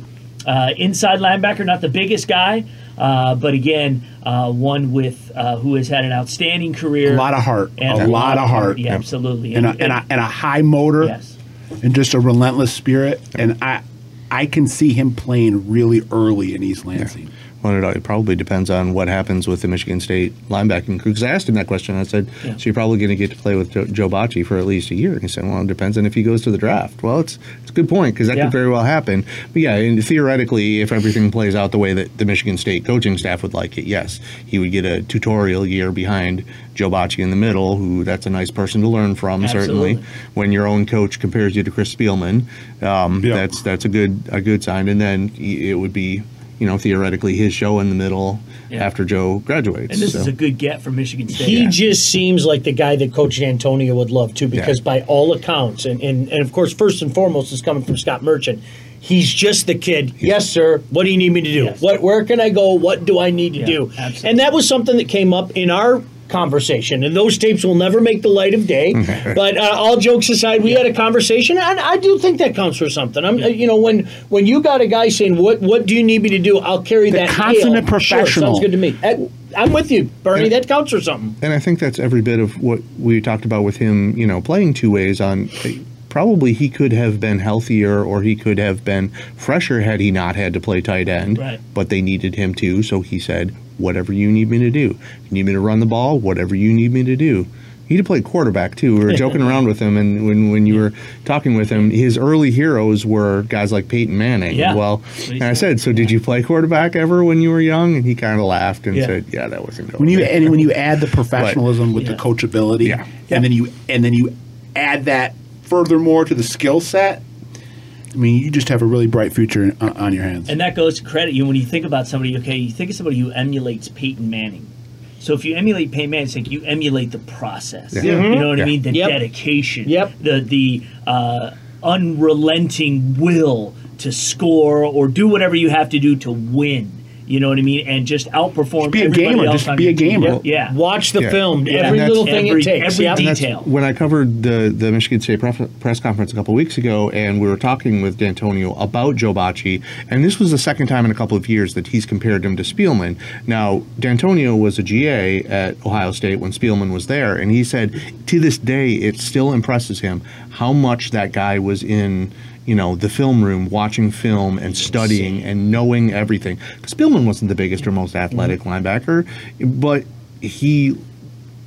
uh, inside linebacker, not the biggest guy, uh, but again, uh, one with uh, who has had an outstanding career. A lot of heart. And a lot of heart. Yeah, absolutely. And a, and, a, and a high motor. Yes. And just a relentless spirit. And I I can see him playing really early in East Lansing. Well, it, it probably depends on what happens with the Michigan State linebacking crew. Because I asked him that question. I said, Yeah. "So you're probably going to get to play with Joe, Joe Bachie for at least a year?" And he said, "Well, it depends on if he goes to the draft." Well, it's it's a good point because that Yeah. could very well happen. But yeah, and theoretically, if everything plays out the way that the Michigan State coaching staff would like it, yes, he would get a tutorial year behind Joe Bachie in the middle. Who that's a nice person to learn from. Absolutely. Certainly, when your own coach compares you to Chris Spielman, um, Yeah. that's that's a good a good sign. And then it would be you know, theoretically his show in the middle Yeah. after Joe graduates. And this so. is a good get for Michigan State. He just seems like the guy that Coach Antonio would love to because by all accounts, and, and, and of course, first and foremost is coming from Scott Merchant. He's just the kid. Yes, sir. What do you need me to do? Yes. What? Where can I go? What do I need to Yeah, do? absolutely. And that was something that came up in our conversation. And those tapes will never make the light of day. but uh, all jokes aside, we had a conversation, and I do think that counts for something. I'm, uh, you know, when when you got a guy saying, "What what do you need me to do?" I'll carry The that. hail. Sure, professional. sounds good to me. Uh, I'm with you, Bernie. That counts for something. and I think that's every bit of what we talked about with him, you know, playing two ways on. Probably he could have been healthier or he could have been fresher had he not had to play tight end. Right. But they needed him to, so he said, whatever you need me to do. You need me to run the ball, whatever you need me to do. He had to play quarterback too. We were joking around with him, and when, when you were talking with him, his early heroes were guys like Peyton Manning. Yeah. Well, That's what he and I said. said, so did you play quarterback ever when you were young? And he kind of laughed and Yeah. said, yeah, that wasn't going. When you there." and when you add the professionalism with Yeah. the coachability, Yeah. and then you and then you add that furthermore to the skill set, I mean, you just have a really bright future on, on your hands. And that goes to credit you when you think about somebody. Okay, you think of somebody who emulates Peyton Manning. So if you emulate Peyton Manning, it's like you emulate the process. Yeah. You know what Yeah. I mean? The Yep. dedication. Yep. The the uh, unrelenting will to score or do whatever you have to do to win. You know what I mean? And just outperform. Just be a gamer. Just be a team. gamer. Yeah. Watch the Yeah. film. Yeah. Every little thing every- it takes. every Yep. detail. And when I covered the the Michigan State press, press conference a couple of weeks ago, and we were talking with Dantonio about Joe Bachie, and this was the second time in a couple of years that he's compared him to Spielman. Now, Dantonio was a GA at Ohio State when Spielman was there, and he said to this day it still impresses him how much that guy was in. You know, the film room, watching film and studying and knowing everything. 'Cause Spielman wasn't the biggest or most athletic mm-hmm. linebacker, but he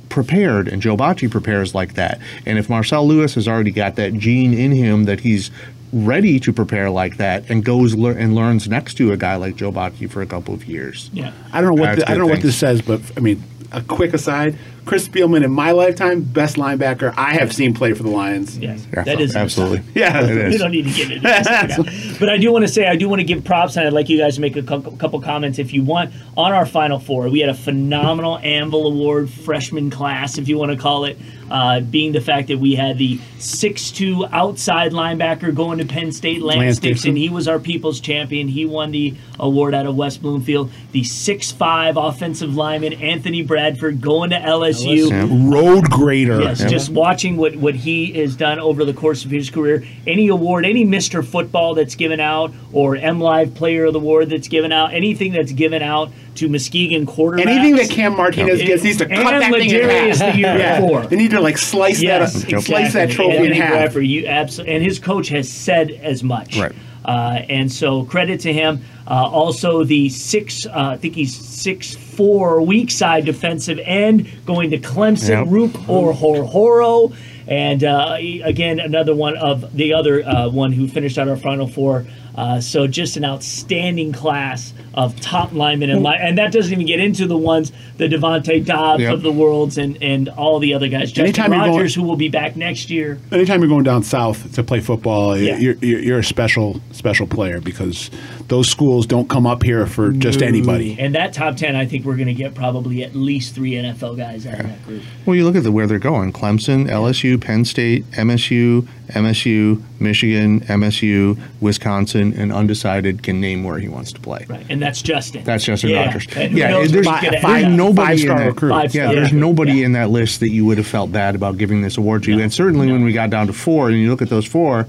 prepared, and Joe Bachie prepares like that. And if Marcel Lewis has already got that gene in him that he's ready to prepare like that, and goes lear- and learns next to a guy like Joe Bachie for a couple of years, Yeah. I don't know what the, I don't know what this says, but I mean, a quick aside: Chris Spielman in my lifetime, best linebacker I have seen play for the Lions. Yes, Yeah, that is absolutely. Yeah, It We don't need to get into this. but I do want to say, I do want to give props, and I'd like you guys to make a cou- couple comments if you want on our Final Four. We had a phenomenal Anvil Award freshman class, if you want to call it, uh, being the fact that we had the 6'2 outside linebacker going to Penn State, Lance, Lance Dixon. Dixon. He was our people's champion. He won the award out of West Bloomfield. The 6'5 offensive lineman, Anthony Bradford, going to LSU. Road grader. Yes, just watching what, what he has done over the course of his career. Any award, any Mr. Football that's given out, or M Live Player of the Award that's given out, anything that's given out to Muskegon quarterbacks. Anything that Cam Martinez Yeah. gets needs to cut And that thing in half. the year Yeah. before. They need to like slice Yes, that exactly. slice that trophy Anthony in half. Bradford, you absolutely, and his coach has said as much. Right. Uh, and so credit to him. Uh, also, the six, uh, I think he's six four weak side defensive end going to Clemson, Yep. Ruke Orhorhoro. And uh, again, another one of the other uh, one who finished out our final four. Uh, so just an outstanding class of top linemen and line, and that doesn't even get into the ones the Devonte Dobbs Yep. of the worlds and and all the other guys. Justin Anytime you're going- Rogers, who will be back next year. Anytime you're going down south to play football, Yeah. you're, you're, you're a special special player because those schools don't come up here for just anybody. And that top ten, I think we're going to get probably at least three NFL guys out of that group. Well, you look at the, where they're going: Clemson, LSU, Penn State, MSU, MSU, Michigan, MSU, Wisconsin, and undecided can name where he wants to play. Right, and that's Justin. That's Justin Yeah. Rogers. And Yeah, there's, there's nobody in that. Five Yeah, star. there's nobody in that list that you would have felt bad about giving this award to. You. And certainly when we got down to four, and you look at those four,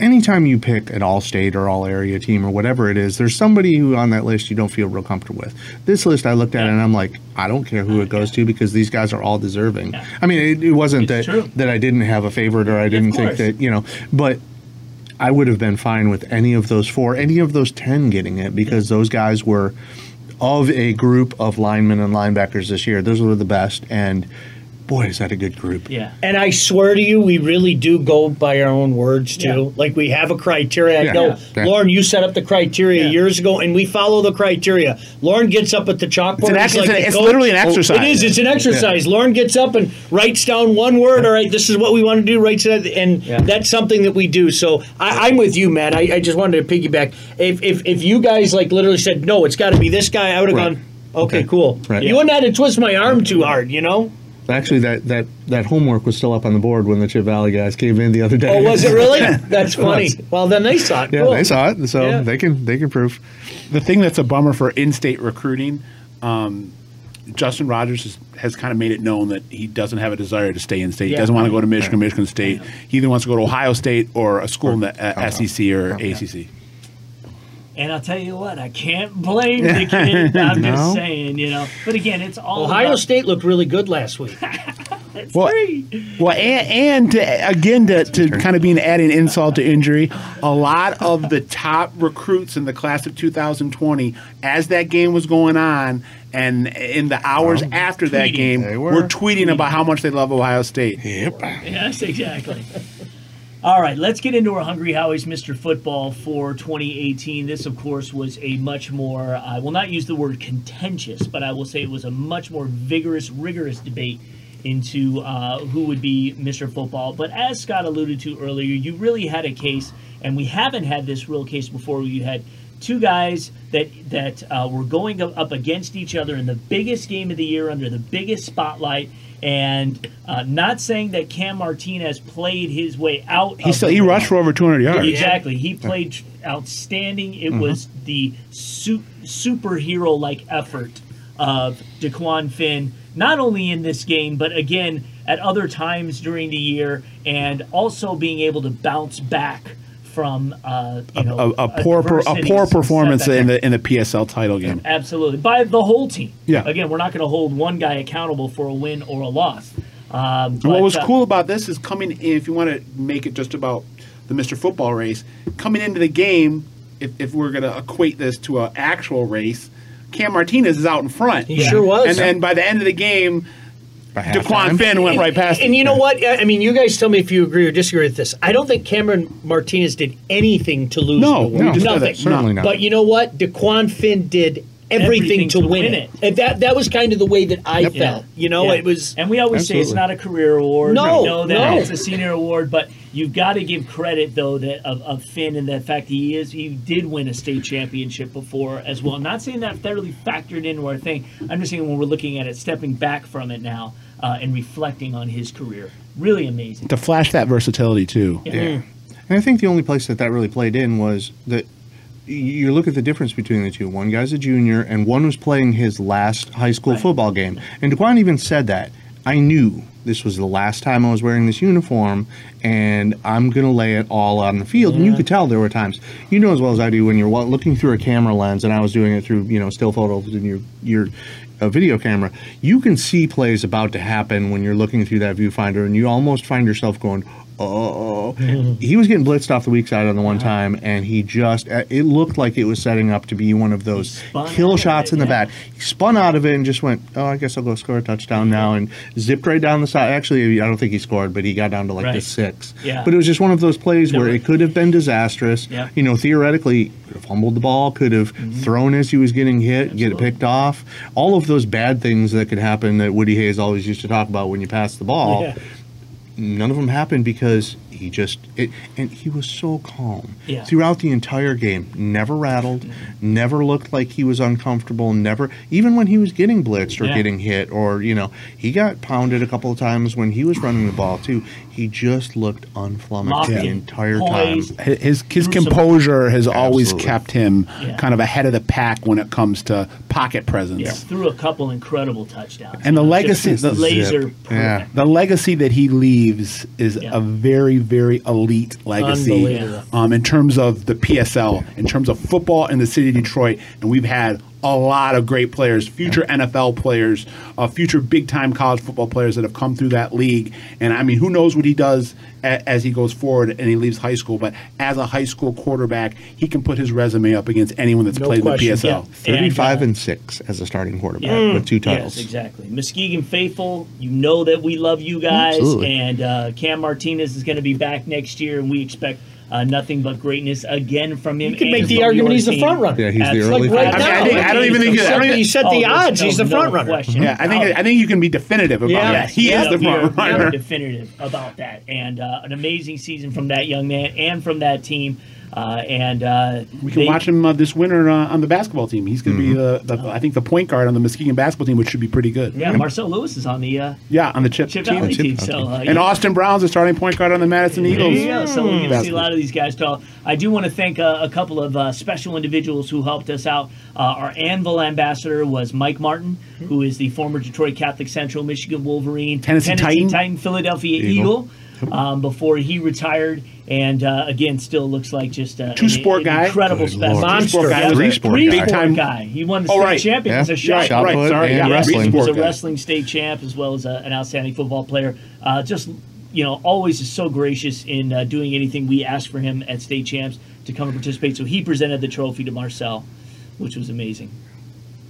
anytime you pick an all-state or all-area team or whatever it is, there's somebody who on that list you don't feel real comfortable with. This list, I looked at it and I'm like, I don't care who it goes to because these guys are all deserving. I mean, it, it wasn't It's that true. that I didn't have a favorite or I didn't think that you know, but. I would have been fine with any of those four, any of those 10 getting it because those guys were of a group of linemen and linebackers this year. Those were the best. And boy, is that a good group. Yeah. And I swear to you, we really do go by our own words too. Yeah. Like we have a criteria. I Yeah. know, Yeah. Lauren, you set up the criteria Yeah. years ago, and we follow the criteria. Lauren gets up at the chalkboard. It's an he's ex- it's like an- it's literally an oh, exercise. It is. It's an exercise. Lauren gets up and writes down one word. All right, this is what we want to do. Writes it, and Yeah. that's something that we do. So I, I'm with you, Matt. I, I just wanted to piggyback. If, if if you guys like literally said no, it's got to be this guy, I would have Right. gone. Okay, Okay. cool. Right. You wouldn't have to twist my arm too hard, you know. Actually, that, that, that homework was still up on the board when the Chip Valley guys came in the other day. Oh, was it really? That's funny. Well, then they saw it. Yeah, Cool. they saw it, so Yeah. they can they can prove. The thing that's a bummer for in-state recruiting, um, Justin Rogers has, has kind of made it known that he doesn't have a desire to stay in state. He doesn't want to go to Michigan, Michigan State. He either wants to go to Ohio State or a school in the uh, SEC or ACC. And I'll tell you what, I can't blame the kid. I'm No. just saying, you know. But again, it's all Ohio about, State looked really good last week. It's Well, three. well, and, and to, again to, to kind of being adding insult to injury, a lot of the top recruits in the class of 2020, as that game was going on, and in the hours um, after that game, They were. were. tweeting about how much they love Ohio State. Yep. Yes, exactly. All right, let's get into our Hungry Howie's Mr. Football for 2018. This, of course, was a much more, I will not use the word contentious, but I will say it was a much more vigorous, rigorous debate into uh, who would be Mr. Football. But as Scott alluded to earlier, you really had a case, and we haven't had this real case before. You had two guys that that uh, were going up against each other in the biggest game of the year under the biggest spotlight. And uh, not saying that Cam Martinez played his way out. He still he rushed for over 200 yards. Exactly. He played outstanding. It Mm-hmm. was the su- superhero like effort of DeQuan Finn, not only in this game, but again at other times during the year, and also being able to bounce back from uh, you know A, a poor per, a poor performance in the in the PSL title game. Absolutely, by the whole team. Yeah. Again, we're not going to hold one guy accountable for a win or a loss. Um, And what was uh, cool about this is coming in, if you want to make it just about the Mr. Football race, coming into the game, if, if we're going to equate this to an actual race, Cam Martinez is out in front. He sure was. And then by the end of the game, By Dequan halftime. Finn went right past And him. you know what? I I mean, you guys tell me if you agree or disagree with this. I don't think Cameron Martinez did anything to lose No, the award. no, nothing. certainly not. But you know what? DeQuan Finn did everything, to, win, it. And that that was kind of the way that I Yep. felt. You know, Yeah. it was. and we always say it's not a career award. No, we know that no. it's a senior award, but you've got to give credit though that of, of Finn and the fact he is he did win a state championship before as well. I'm not saying that that really factored into our thing. I'm just saying when we're looking at it, stepping back from it now uh, and reflecting on his career, really amazing. To flash that versatility too. Yeah. And I think the only place that that really played in was that you look at the difference between the two. One guy's a junior, and one was playing his last high school football game. And DeQuan even said that. I knew this was the last time I was wearing this uniform, and I'm going to lay it all out on the field. And you could tell there were times, you know as well as I do, when you're looking through a camera lens, and I was doing it through, you know, still photos in your your a video camera, you can see plays about to happen when you're looking through that viewfinder, and you almost find yourself going, "Oh." he was getting blitzed off the weak side on the one time, and he just uh, it looked like it was setting up to be one of those kill shots it, in the yeah. back. He spun out of it and just went, "Oh, I guess I'll go score a touchdown now," and zipped right down the side. Actually, I don't think he scored, but he got down to like the six. Yeah. But it was just one of those plays where Yeah. it could have been disastrous. Yeah. You know, theoretically, could have fumbled the ball, could have thrown as he was getting hit, get it picked off. All of those bad things that could happen that Woody Hayes always used to talk about when you pass the ball. Yeah. None of them happened because he just it, and he was so calm Yeah. throughout the entire game. Never rattled, mm-hmm. never looked like he was uncomfortable. Never, even when he was getting blitzed or Yeah. getting hit, or you know, he got pounded a couple of times when he was running the ball too. He just looked unflummoxed Mocking, the entire poised. time. His his Threw composure has always kept him Yeah. kind of ahead of the pack when it comes to pocket presence. Yeah, threw a couple incredible touchdowns. And the know, legacy- the- laser. Yeah. The legacy that he leaves is Yeah. a very, very elite legacy um, in terms of the PSL, in terms of football in the city of Detroit. And we've had a lot of great players, future NFL players, uh, future big time college football players that have come through that league. And I mean, who knows what he does a- as he goes forward and he leaves high school. But as a high school quarterback, he can put his resume up against anyone that's No played question. in the PSL. Yeah. Thirty-five And, uh, and six as a starting quarterback Yeah. with two titles. Yes, exactly. Muskegon faithful, you know that we love you guys, Absolutely. and uh, Cam Martinez is going to be back next year, and we expect uh, nothing but greatness again from him. You can make the argument your he's the front runner. Yeah, he's the early Like right favorite. I mean, I think- I don't even think he that- set, he set Oh, the there's odds. no- he's the no front runner. question. Yeah, I think Oh. I think you can be definitive about Yeah. that. He yeah, is the front runner. definitive about that, and uh, an amazing season from that young man and from that team. Uh, and uh, We can they- watch him uh, this winter uh, on the basketball team. He's going to be the, the I think the point guard on the Muskegon basketball team, which should be pretty good. Yeah, Marcel Lewis is on the uh, Yeah, on the chip, Chip team. Valley Chip team. Valley So, uh, And yeah. Austin Brown's the starting point guard on the Madison Eagles. There you go. So we're going to see a lot of these guys talk. I do want to thank uh, a couple of uh, special individuals who helped us out. Uh, our Anvil ambassador was Mike Martin, who is the former Detroit Catholic Central, Michigan Wolverine, Tennessee Titan. Philadelphia Eagle. Eagle. Um, before he retired, and uh, again, still looks like just uh, Two sport an guy. incredible Good specimen. Lord. Two sport Monster. guy. Yeah. was a Three sport Three guy. Big time. guy. He won the Oh, state right. champion Yeah. as a shot. Shot right, sorry, and yeah, wrestling. He was a wrestling state champ as well as a, an outstanding football player. Uh, just you know, always is so gracious in uh, doing anything we ask for him at state champs to come and participate. So he presented the trophy to Marcel, which was amazing.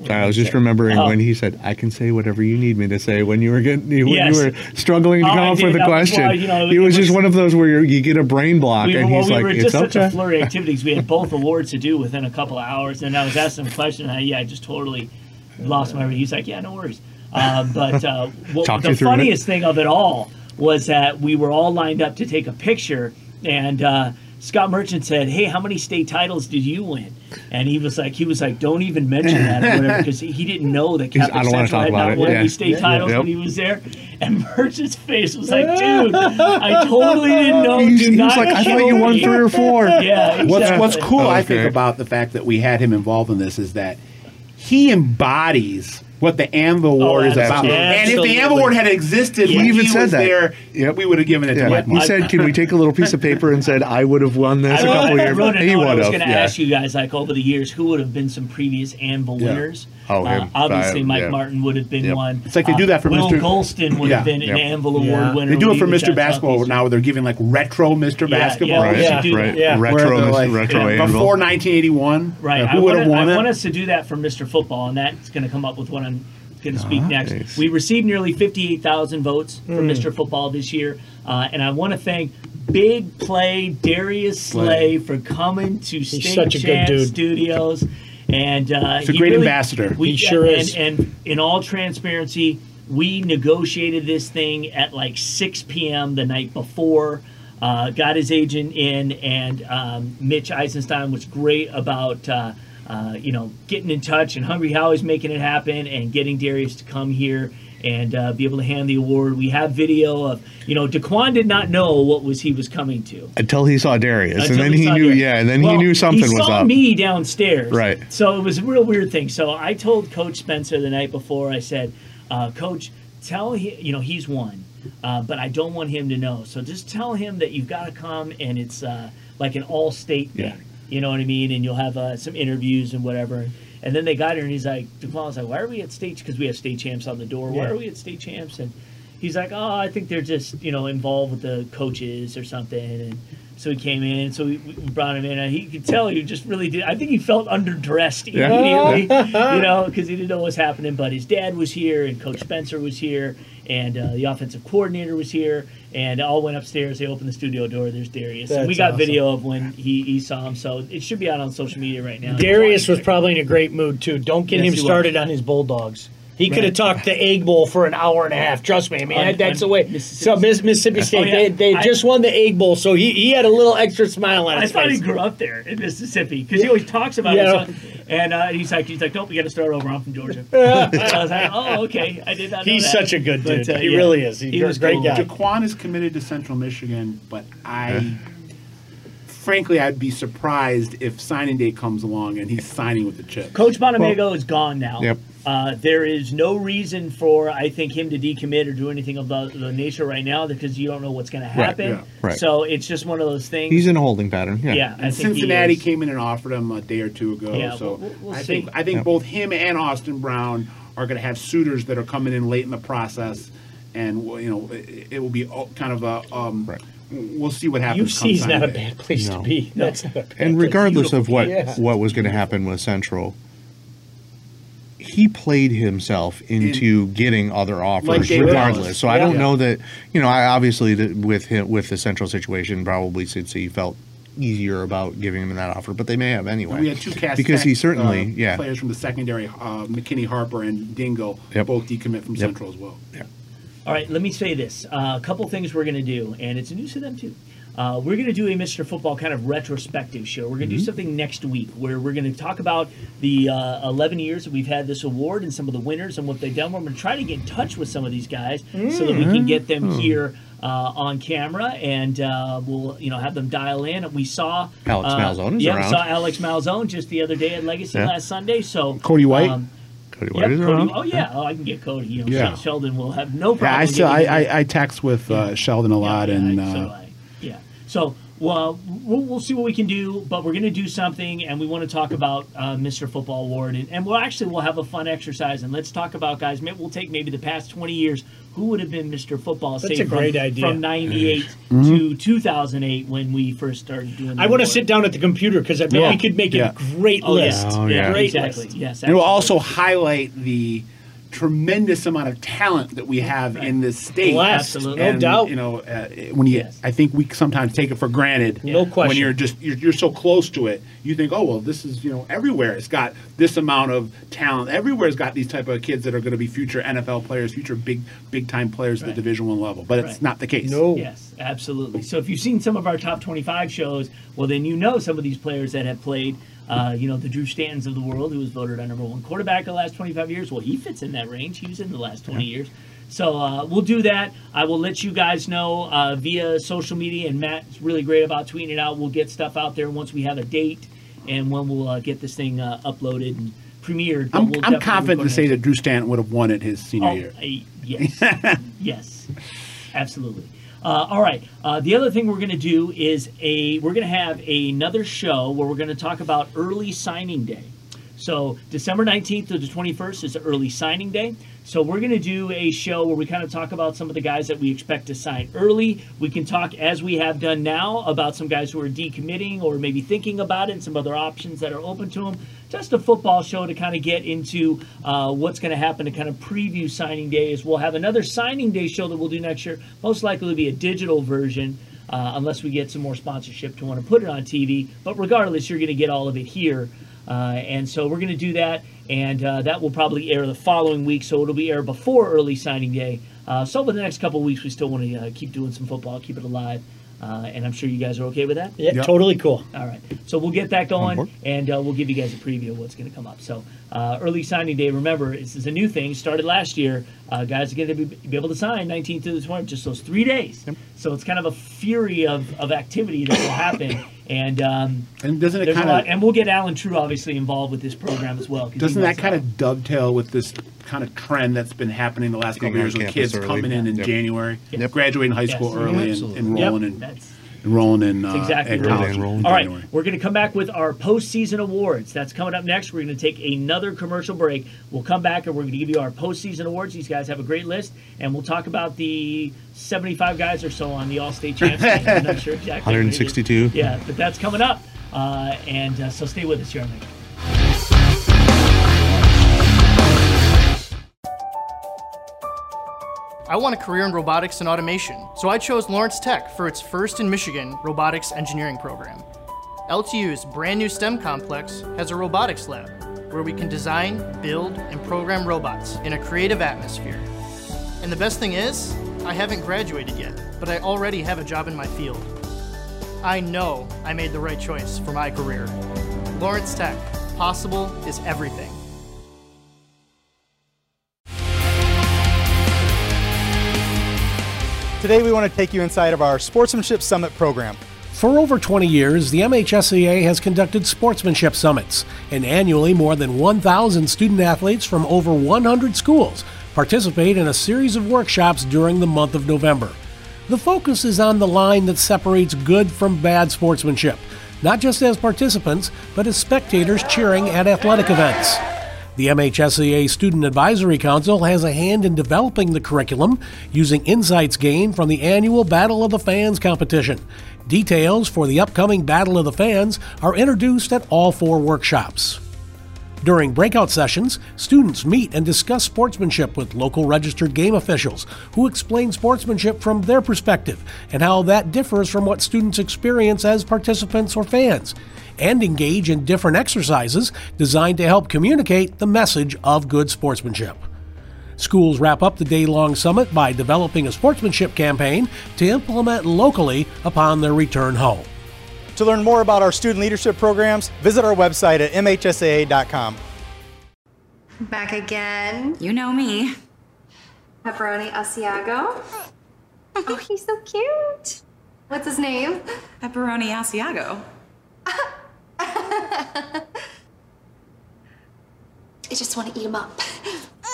I was just remembering Oh. when he said, "I can say whatever you need me to say." When you were getting, when Yes. you were struggling to Oh, come up with a was question, why, you know, it was just was- one of those where you're, you get a brain block, We, and well, he's we like, were "It's just such okay." a flurry of activities. We had both awards to do within a couple of hours, and I was asking him a question. And I, yeah, I just totally lost my. He's like, "Yeah, no worries." Uh, but uh, what, the through it. funniest thing of it all was that we were all lined up to take a picture, and uh, Scott Merchant said, "Hey, how many state titles did you win?" And he was like, "He was like, don't even mention that or whatever, because he didn't know that He's- Catholic I don't wanna Central talk had about not it, won yeah. any state Yeah. titles Yep. when he was there." And Merchant's face was like, "Dude, I totally didn't know." He's- Do he was not like, "I thought you won three or four. Yeah, What's exactly. What's cool, I think, about the fact that we had him involved in this is that he embodies what the Anvil Award oh, is about. absolutely. And if the Anvil Award had existed He when even he said was that. there, Yep. we would have given it to Yeah, him. he said, "Can we take a little piece of paper?" and said, "I would have won this a I couple wrote- years." I wrote a he. I was going to Yeah. ask you guys, like over the years, who would have been some previous Anvil Yeah. winners? Oh, Uh, him. obviously, Uh, Mike yeah. Martin would have been Yep. one. It's like they do that for Will Mr. Golston would Yeah. have been Yep. an Anvil Yeah. Award winner. They do it for he was Mr. at Basketball Southeastern. now. where They're giving like retro Mr. Yeah, Basketball. yeah, Right, we should do right. that. Yeah. Where Retro, they're like, retro yeah, anvil. before 1981. Right. uh, I who would want, have won I it? want us to do that for Mr. Football, and that's going to come up with what I'm going to speak Nice. next. We received nearly 58,000 votes for Hmm. Mr. Football this year, uh, and I want to thank Big Play Darius Slay for coming to State such a good Champ dude. Studios and uh, He's a great ambassador. We, He sure and, is. And in all transparency, we negotiated this thing at like 6 p.m. the night before. Uh, got his agent in, and um, Mitch Eisenstein was great about. Uh, uh, you know, getting in touch and Hungry Howie's making it happen and getting Darius to come here and uh, be able to hand the award. We have video of, you know, Dequan did not know what was he was coming to. Until he saw Darius, and then he he knew. Darius. Yeah, and then Well, he knew something he was saw up. me downstairs. Right. So it was a real weird thing. So I told Coach Spencer the night before. I said, uh, Coach, tell him. You know, he's won, uh, but I don't want him to know. So just tell him that you've got to come, and it's uh, like an all-state thing. Yeah. You know what I mean? And you'll have uh, some interviews and whatever. And then they got here, and he's like, was like, "Why are we at state? Because we have state champs on the door. Why Yeah. are we at state champs?" And he's like, "Oh, I think they're just you know involved with the coaches or something." And so he came in, so we, we brought him in, and he could tell he just really did. I think he felt underdressed Yeah. immediately, you know, because he didn't know what was happening. But his dad was here, and Coach Spencer was here, and uh, the offensive coordinator was here, and all went upstairs. They opened the studio door. There's Darius. and we got awesome. video of when he, he saw him, so it should be out on social media right now. Darius was probably in a great mood too. Don't get Yes, him he was. started on his Bulldogs. He could have Right. talked the Egg Bowl for an hour and a half. Trust me. I mean, On- that's on the way. So Mississippi State, Oh, yeah. they, they I- just won the Egg Bowl, so he, he had a little extra smile on his face. I thought face. he grew up there in Mississippi because he always talks about Yeah. it. So, and uh, he's like, he's like, nope, we got to start over. I'm from Georgia. I was like, oh, okay, I did not. know He's that. such a good But, dude. uh, He yeah. really is. He's He a was great cool. guy. Dequan is committed to Central Michigan, but I, frankly, I'd be surprised if signing day comes along and he's signing with the Chips. Coach Bonamego is gone now. Yep. Uh, there is no reason for I think him to decommit or do anything of the, the nature right now because you don't know what's going to happen. yeah, right. So it's just one of those things. He's in a holding pattern. Yeah. Yeah, And Cincinnati came in and offered him a day or two ago. Yeah, so we'll- we'll I see. think I think Yeah. both him and Austin Brown are going to have suitors that are coming in late in the process, and you know it, it will be kind of a. Um, We'll see what happens. come UC's not a bad place No. to be. That's not a bad And regardless of what Yeah. what was going to happen with Central, he played himself into getting other offers Like regardless. Ellis. So I don't Yeah. know that you know. I obviously the, with him with the Central situation, probably since he felt easier about giving him that offer, but they may have anyway. We had two cast because he certainly uh, yeah players from the secondary, uh, McKinney Harper and Dingle, Yep. both decommit from Yep. Central as well. Yeah. All right, let me say this. Uh, a couple things we're going to do, and it's news to them too. Uh, we're going to do a Mr. Football kind of retrospective show. We're going to do Mm-hmm. something next week where we're going to talk about the uh, 11 years that we've had this award and some of the winners and what they've done. We're going to try to get in touch with some of these guys so that we can get them Mm. here uh, on camera and uh, we'll you know have them dial in. We saw Alex uh, Malzone is yeah, around. we saw Alex Malzone just the other day at Legacy Yeah. last Sunday. So Cody White? um, Cody Yep, White is Cody- around. oh yeah, oh I can get Cody. You know, Yeah. Sheldon will have no problem. Yeah. I still I, getting him in. I, I text with uh, Sheldon a lot, and so uh, do I. Yeah. So well, we'll, we'll see what we can do, but we're going to do something, and we want to talk about uh, Mr. Football Award, and, and we'll actually we'll have a fun exercise, and let's talk about guys. Maybe we'll take maybe the past twenty years. Who would have been Mr. Football? That's say a from, great idea. From '98 Mm-hmm. to 2008 when we first started doing. The I want to sit down at the computer because I bet Yeah. we could make Yeah. a great Oh, list. yeah. Oh, yeah. Great exactly. list. Yes. and we'll also highlight the tremendous amount of talent that we have in this state. Blessed, Absolutely. no doubt. You know, uh, when you, Yes. I think we sometimes take it for granted. No question. When you're just you're, you're so close to it, you think, oh well, this is you know everywhere. It's got this amount of talent. Everywhere's got these type of kids that are going to be future NFL players, future big big time players at the Division One level. But it's not the case. No. Yes, absolutely. So if you've seen some of our top 25 shows, well, then you know some of these players that have played. Uh, you know, the Drew Stantons of the world, who was voted our number one quarterback the last 25 years. Well, he fits in that range. He was in the last 20 years. So uh, we'll do that. I will let you guys know uh, via social media, and Matt's really great about tweeting it out. We'll get stuff out there once we have a date and when we'll uh, get this thing uh, uploaded and premiered. I'm, we'll I'm confident to say that Drew Stanton would have won it his senior Oh, year. yes, yes, absolutely. Uh, all right. Uh, the other thing we're going to do is a we're going to have another show where we're going to talk about early signing day. So December 19th to the 21st is early signing day. So we're going to do a show where we kind of talk about some of the guys that we expect to sign early. We can talk as we have done now about some guys who are decommitting or maybe thinking about it and some other options that are open to them. Just a football show to kind of get into uh, what's going to happen to kind of preview signing days. We'll have another signing day show that we'll do next year. Most likely to be a digital version. Uh, unless we get some more sponsorship to want to put it on TV. But regardless, you're going to get all of it here and so we're going to do that, and uh, that will probably air the following week. So it'll be air before early signing day. Uh, so over the next couple weeks, we still want to uh, keep doing some football, keep it alive. Uh, and I'm sure you guys are okay with that. Yeah, Yep. totally cool. All right, so we'll get that going, and uh, we'll give you guys a preview of what's going to come up. So uh, early signing day. Remember, this is a new thing. Started last year. Uh, guys are going to be, be able to sign 19th to the 20th, just those three days. So it's kind of a fury of, of activity that will happen. And um, and doesn't it kinda- and we'll get Allen Trieu obviously involved with this program as well. Doesn't that kind of dovetail with this kind of trend that's been happening the last couple years with kids early. coming in in Yep. January, Yep. graduating high school Yes. early Absolutely. and enrolling Yep. in That's- enrolling in That's uh, exactly right. college in All right, January. we're going to come back with our postseason awards. That's coming up next. We're going to take another commercial break. We'll come back and we're going to give you our postseason awards. These guys have a great list, and we'll talk about the 75 guys or so on the All-State champs team. I'm not sure exactly. how many it is. 162. Yeah, but that's coming up, uh, and uh, so stay with us, Jeremy. I want a career in robotics and automation, so I chose Lawrence Tech for its first in Michigan robotics engineering program. LTU's brand new STEM complex has a robotics lab where we can design, build, and program robots in a creative atmosphere. And the best thing is, I haven't graduated yet, but I already have a job in my field. I know I made the right choice for my career. Lawrence Tech, possible is everything. Today we want to take you inside of our Sportsmanship Summit program. For over 20 years, the MHSAA has conducted sportsmanship summits, and annually more than 1,000 student athletes from over 100 schools participate in a series of workshops during the month of November. The focus is on the line that separates good from bad sportsmanship, not just as participants, but as spectators cheering at athletic events. The MHSAA Student Advisory Council has a hand in developing the curriculum using insights gained from the annual Battle of the Fans competition. Details for the upcoming Battle of the Fans are introduced at all four workshops. During breakout sessions, students meet and discuss sportsmanship with local registered game officials who explain sportsmanship from their perspective and how that differs from what students experience as participants or fans, and engage in different exercises designed to help communicate the message of good sportsmanship. Schools wrap up the day long summit by developing a sportsmanship campaign to implement locally upon their return home. To learn more about our student leadership programs, visit our website at mhsaa.com. Back again. You know me. Pepperoni Asiago. Oh, he's so cute. What's his name? Pepperoni Asiago. I just want to eat him up.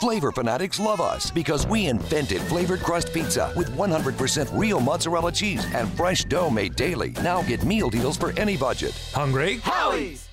Flavor fanatics love us because we invented flavored crust pizza with 100% real mozzarella cheese and fresh dough made daily. Now get meal deals for any budget. Hungry? Howie's!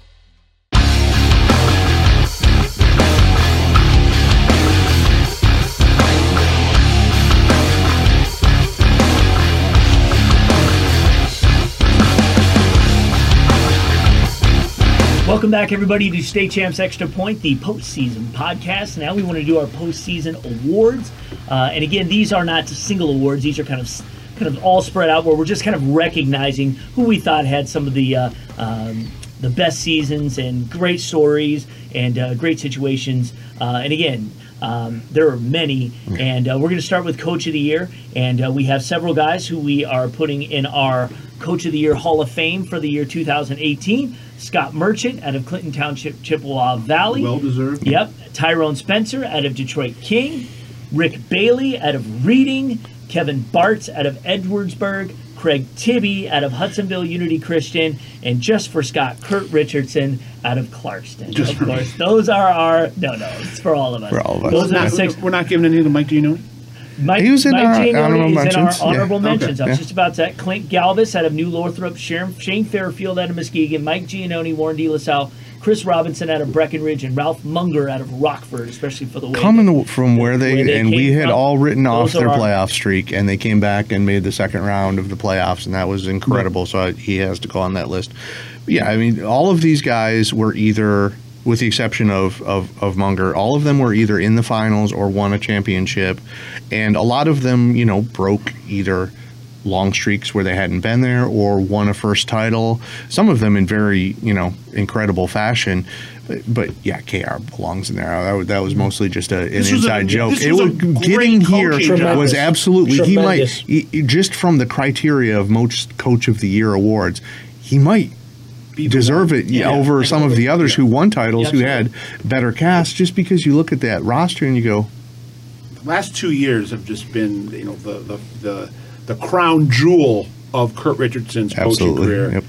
Welcome back, everybody, to State Champs Extra Point, the postseason podcast. Now we want to do our postseason awards, uh, and again, these are not single awards; these are kind of kind of all spread out, where we're just kind of recognizing who we thought had some of the uh, um, the best seasons and great stories and uh, great situations. Uh, and again, um, there are many, and uh, we're going to start with Coach of the Year, and uh, we have several guys who we are putting in our Coach of the Year Hall of Fame for the year 2018. Scott Merchant out of Clinton Township, Chippewa Valley. Well deserved. Yep. Tyrone Spencer out of Detroit King. Rick Bailey out of Reading. Kevin Bartz out of Edwardsburg. Craig Tibby out of Hudsonville Unity Christian. And just for Scott, Kurt Richardson out of Clarkston. Just of for me. course, those are our. No, no, it's for all of us. For all of us. Those are six. We're not giving any to Mike Giannone? Mike, He was in Mike our Giannone honorable is mentions. in our Yeah. honorable Okay. mentions. I was Yeah. just about to. Clint Galvis out of New Lothrop, Sharon, Shane Fairfield out of Muskegon, Mike Giannone, Warren De La Salle, Chris Robinson out of Breckenridge, and Ralph Munger out of Rockford, especially for the way Coming from where they, where they and we had from. all written off their our- playoff streak, and they came back and made the second round of the playoffs, and that was incredible. So I, he has to go on that list. But yeah, I mean, all of these guys were either, with the exception of, of of Munger, all of them were either in the finals or won a championship, and a lot of them, you know, broke either long streaks where they hadn't been there or won a first title. Some of them in very you know incredible fashion. But, but yeah, KR belongs in there. That was, that was mostly just a, an was a- inside joke. It was getting here job. was absolutely he might he- just from the criteria of most coach of the year awards, he might deserve it Yeah. over some of the others who won titles who had better casts just because you look at that roster and you go The last two years have just been, you know, the the the, the crown jewel of Kurt Richardson's coaching career. yep.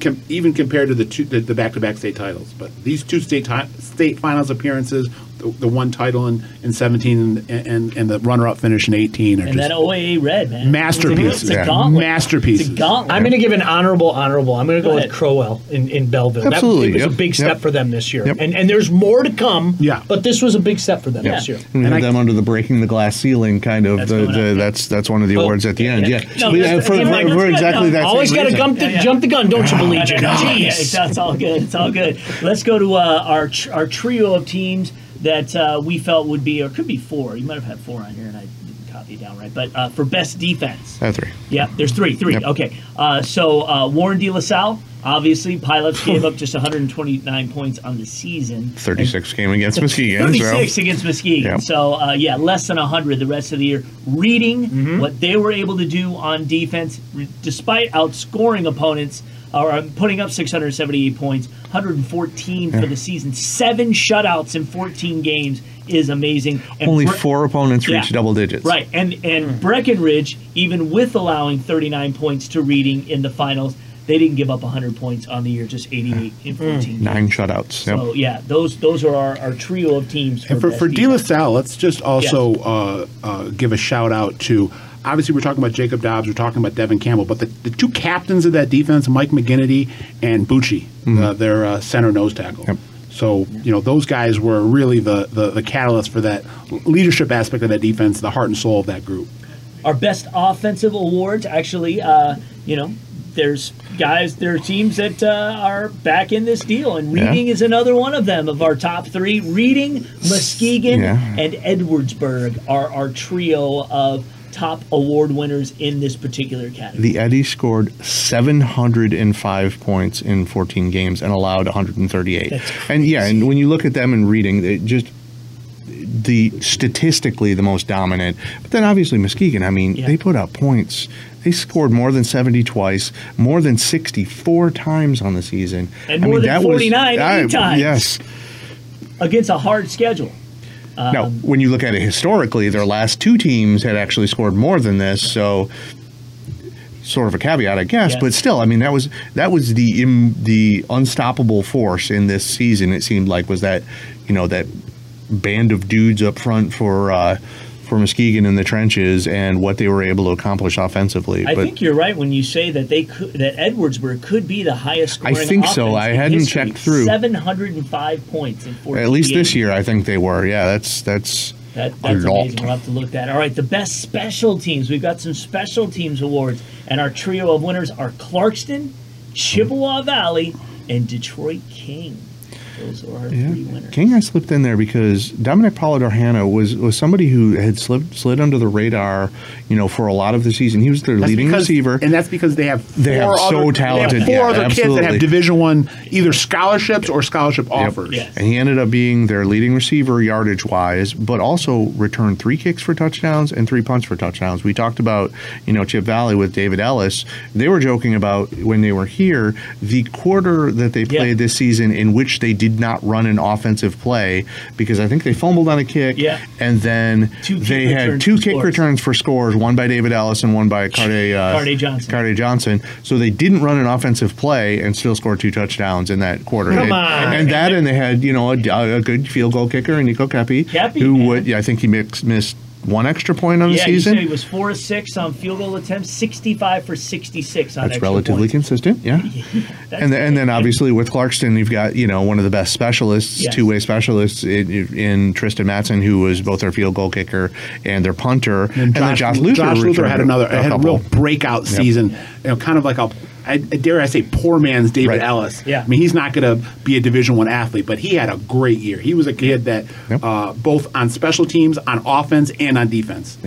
Com- even compared to the two the, the back-to-back state titles, but these two state ti- state finals appearances, the, the one title in, in 17 and, and and the runner-up finish in 18 are And just that OAA red, man. masterpieces. It's a gauntlet. Masterpieces. It's a gauntlet. I'm going to give an honorable, honorable. I'm going to Go go, with Crowell in, in Belleville. That- Absolutely, it was yep, a big step yep. for them this year, Yep. and and there's more to come. Yeah, but this was a big step for them this year. and we had them under the breaking the glass ceiling kind of That's the, coming the that's that's one of the Oh, awards at the end yeah. yeah, No, We- that's- uh, for, yeah, for- for exactly that Always gotta jump the- gun, don't you, believe Yeah, yeah, Jeez. it's, it's all good. It's all good. Let's go to uh, our our trio of teams that uh, we felt would be, or could be four. You might have had four on here, and I didn't copy it down right. But uh, for best defense, Uh, three yeah, there's three. Three. Yep. Okay. Uh, so uh, Warren De La Salle, obviously, pilots gave up just 129 points on the season. 36 game against Muskegon 36 so. against Muskegon. Yep. So, uh, yeah, less than 100 the rest of the year. Reading Mm-hmm. what they were able to do on defense, re- despite outscoring opponents, or uh, putting up 678 points, 114 for the season. Seven shutouts in 14 games is amazing. And only Bre- four opponents Yeah. reached double digits Right, and and Breckenridge, even with allowing 39 points to Reading in the finals, they didn't give up 100 points on the year, just 88 in 14. nine shutouts yep. So yeah, those those are our, our trio of teams. For And for, for De La. Salle, let's just also uh, uh, give a shout out to. Obviously, we're talking about Jacob Dobbs, we're talking about Devin Campbell, but the, the two captains of that defense, Mike McGinnity and Bucci, Mm-hmm. uh, their uh, center nose tackle. So, you know, those guys were really the, the, the catalyst for that leadership aspect of that defense, the heart and soul of that group. our best offensive awards actually uh, you know there's guys there are teams that uh, are back in this deal and Yeah. reading is another one of them of our top three reading muskegon Yeah. and edwardsburg are our trio of top award winners in this particular category the Eddie scored 705 points in 14 games and allowed 138. And yeah, and when you look at them in reading, it just the statistically the most dominant. But then obviously Muskegon, I mean, they put up points. They scored more than 70 twice, more than 64 times on the season. And I more mean, than that was- 49 I- times. Yes. against a hard schedule Um, now, when you look at it historically, their last two teams had actually scored more than this, so sort of a caveat, I guess. But still, I mean, that was that was the Im, the unstoppable force in this season. It seemed like was that you know that band of dudes up front for uh, for Muskegon in the trenches and what they were able to accomplish offensively. I but think you're right when you say that they could that Edwardsburg could be the highest I think so. I hadn't history. checked through. 705 points in 14 at least this year, I think they were. Yeah, that's that's That, a that's lot. amazing. We'll have to look at that. All right, the best special teams. We've got some special teams awards, and our trio of winners are Clarkston, Chippewa Valley, and Detroit King. Those are our Yeah. three winners. King I slipped in there because Dominic Polidor-Hanna was was somebody who had slipped slid under the radar, you know, for a lot of the season. He was their That's leading because- receiver, and that's because they have They have so other, talented- they have four yeah, other kids that have Division One either scholarships or scholarship offers. and he ended up being their leading receiver yardage wise, but also returned three kicks for touchdowns and three punts for touchdowns. We talked about you know Chip Valley with David Ellis. They were joking about when they were here the quarter that they played this season in which they did not run an offensive play because I think they fumbled on a kick, Yeah. and then they had two kick scores. returns for scores, one by David Ellis and one by Carde uh, Carde Johnson. Carde Johnson. So they didn't run an offensive play and still scored two touchdowns in that quarter. Come and, on. and that, and they had you know a, a good field goal kicker, Nico Kepi, Kepi, who man. would yeah, I think he missed, missed one extra point on the yeah, season. you said he was four of six on field goal attempts, 65 for 66 on That's extra relatively points. consistent, yeah. And then, and then obviously with Clarkston, you've got you know one of the best specialists, Yes. two way specialists in, in Tristan Matson, who was both their field goal kicker and their punter, and, then Josh Luther. Josh Luther had another had a real couple. breakout Yep. season. You know, kind of like a I, dare I say poor man's David Right. Ellis. Yeah. I mean he's not going to be a Division One athlete, but he had a great year. He was a kid that uh, both on special teams, on offense, and on defense.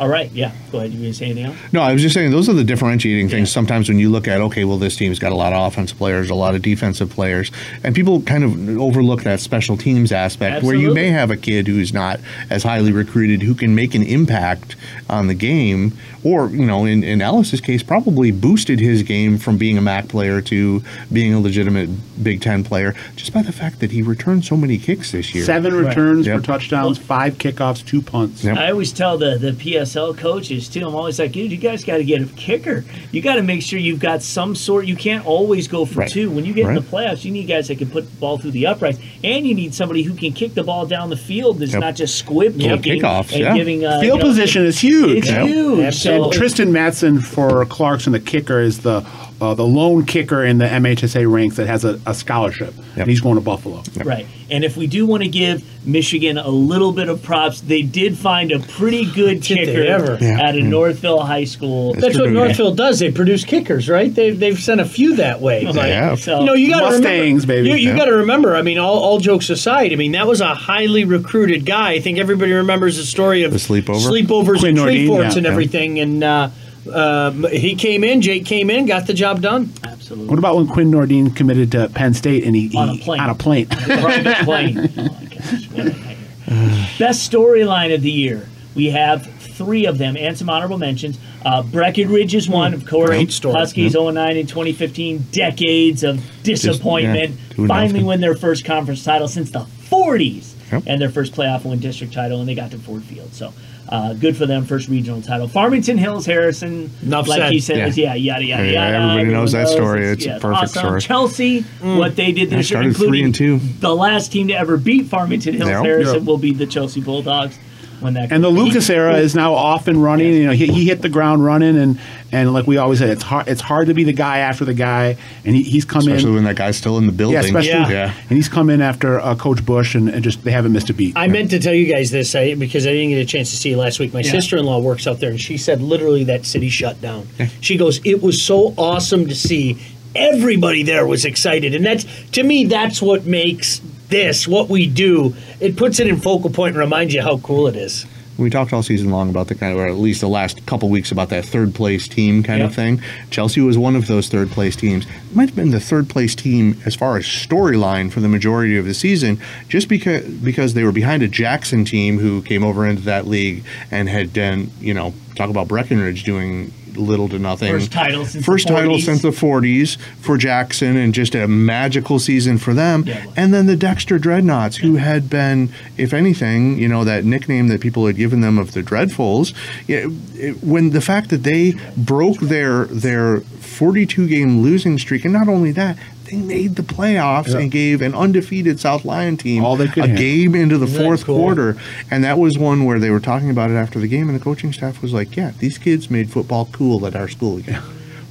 All right, yeah. Go ahead. You going to say anything else? No, I was just saying those are the differentiating things. Sometimes when you look at okay, well, this team's got a lot of offensive players, a lot of defensive players, and people kind of overlook that special teams aspect where you may have a kid who's not as highly recruited who can make an impact on the game, or you know, in, in Ellis's case, probably boosted his game from being a MAC player to being a legitimate Big Ten player just by the fact that he returned so many kicks this year. Seven returns Yep. for touchdowns, five kickoffs, two punts. I always tell the, the PSL coaches too. I'm always like, dude, you guys got to get a kicker. You got to make sure you've got some sort. You can't always go for Right. two. When you get in the playoffs, you need guys that can put the ball through the uprights, and you need somebody who can kick the ball down the field. That's Yep. not just squib Yep. kicking Kickoffs, and yeah. giving uh, Field you know, position is huge. It's huge. So and Tristan Matson for Clarkston, the kicker, is the uh, the lone kicker in the MHSAA ranks that has a, a scholarship, and he's going to Buffalo. Right. And if we do want to give Michigan a little bit of props, they did find a pretty good kicker ever? Yeah. out of Northville High School. That's what Northville does. They produce kickers, right? They they've sent a few that way. But, Yeah. So- you know, you got to Mustangs, remember, baby. You, you Yeah. got to remember. I mean, all, all jokes aside, I mean that was a highly recruited guy. I think everybody remembers the story of The sleepover? sleepovers Quinn and tree forts yeah. and Yeah. everything. And uh, uh, he came in, Jake came in, got the job done. Absolutely. What about when Quinn Nordin committed to Penn State and he, he On a plane. on a plane? private plane. Oh gosh, what a nightmare. Best storyline of the year. We have three of them and some honorable mentions. Uh, Breckenridge is one, of course. Great story. Huskies 0 9 in 2015. Decades of disappointment. yeah, Finally nothing. win their first conference title since the 40s. Yep. And their first playoff win district title, and they got to Ford Field. So uh, good for them, first regional title. Farmington Hills, Harrison, Enough like said. he said, Yeah. was yeah, yada yada Yeah, yada. everybody Everyone knows that story. It's a yeah, perfect awesome. story. Chelsea, what they did this year, started three including and two. the last team to ever beat Farmington Hills, Yep. Harrison, Yep. will be the Chelsea Bulldogs when that. And the Lucas era is now off and running. You know, he, he hit the ground running, and and like we always said, it's hard. It's hard to be the guy after the guy, and he, he's come Especially in. when that guy's still in the building. Yeah, especially, Yeah. and he's come in after uh, Coach Bush, and, and just they haven't missed a beat. I meant to tell you guys this I, because I didn't get a chance to see it last week. My Yeah. sister-in-law works out there, and she said literally that city shut down. She goes, "It was so awesome to see. Everybody there was excited, and that's to me that's what makes this what we do. It puts it in focal point and reminds you how cool it is." We talked all season long about the kind of, or at least the last couple weeks about that third place team kind of thing. Chelsea was one of those third place teams. It might have been the third place team as far as storyline for the majority of the season, just because because they were behind a Jackson team who came over into that league and had done, you know, talk about Breckenridge doing little to nothing. First title since the First title 40s. since the 40s for Jackson, and just a magical season for them. Yeah. And then the Dexter Dreadnoughts, who had been, if anything, you know, that nickname that people had given them of the Dreadfuls. Yeah, it, when the fact that they broke their their 42 game losing streak, and not only that, they made the playoffs Yeah. and gave an undefeated South Lyon team All they could a handle. game into the Isn't fourth cool? quarter. And that was one where they were talking about it after the game, and the coaching staff was like, "Yeah, these kids made football cool at our school again."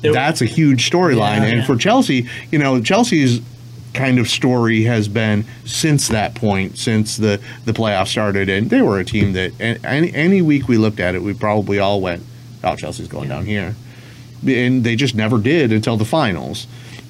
They That's a huge storyline, Yeah, and yeah. for Chelsea, you know, Chelsea's kind of story has been since that point, since the the playoffs started, and they were a team that any any week we looked at it, we probably all went, "Oh, Chelsea's going down here," and they just never did until the finals.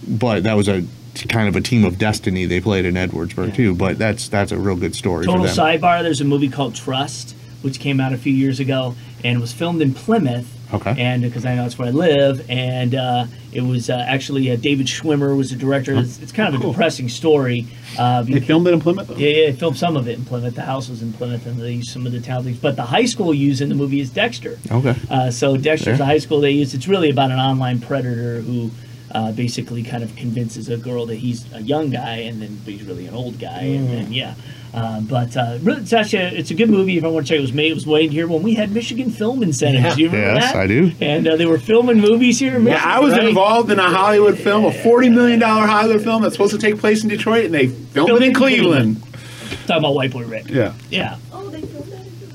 But that was a kind of a team of destiny they played in Edwardsburg too. But that's that's a real good story Total for them. sidebar: There's a movie called Trust, which came out a few years ago and was filmed in Plymouth. Okay. And because I know it's where I live, and uh, it was uh, actually uh, David Schwimmer was the director. It's, it's kind of a depressing story. Uh, They filmed it in Plymouth. Yeah, yeah, they filmed some of it in Plymouth. The house was in Plymouth, and they used some of the town things. But the high school used in the movie is Dexter. Okay. Uh, so Dexter's Yeah. a high school they used. It's really about an online predator who uh, basically kind of convinces a girl that he's a young guy, and then but he's really an old guy, and then yeah. Uh, but uh, really, it's actually a, it's a good movie. If I want to check, it was made it was made here when we had Michigan Film Incentives. Yeah. Do you remember Yes, that? I do. And uh, they were filming movies here. In Yeah, I was right? involved in a Hollywood film, a forty million dollar Hollywood film that's supposed to take place in Detroit, and they filmed, it in Cleveland. Talking about White Boy Rick. Yeah, Yeah.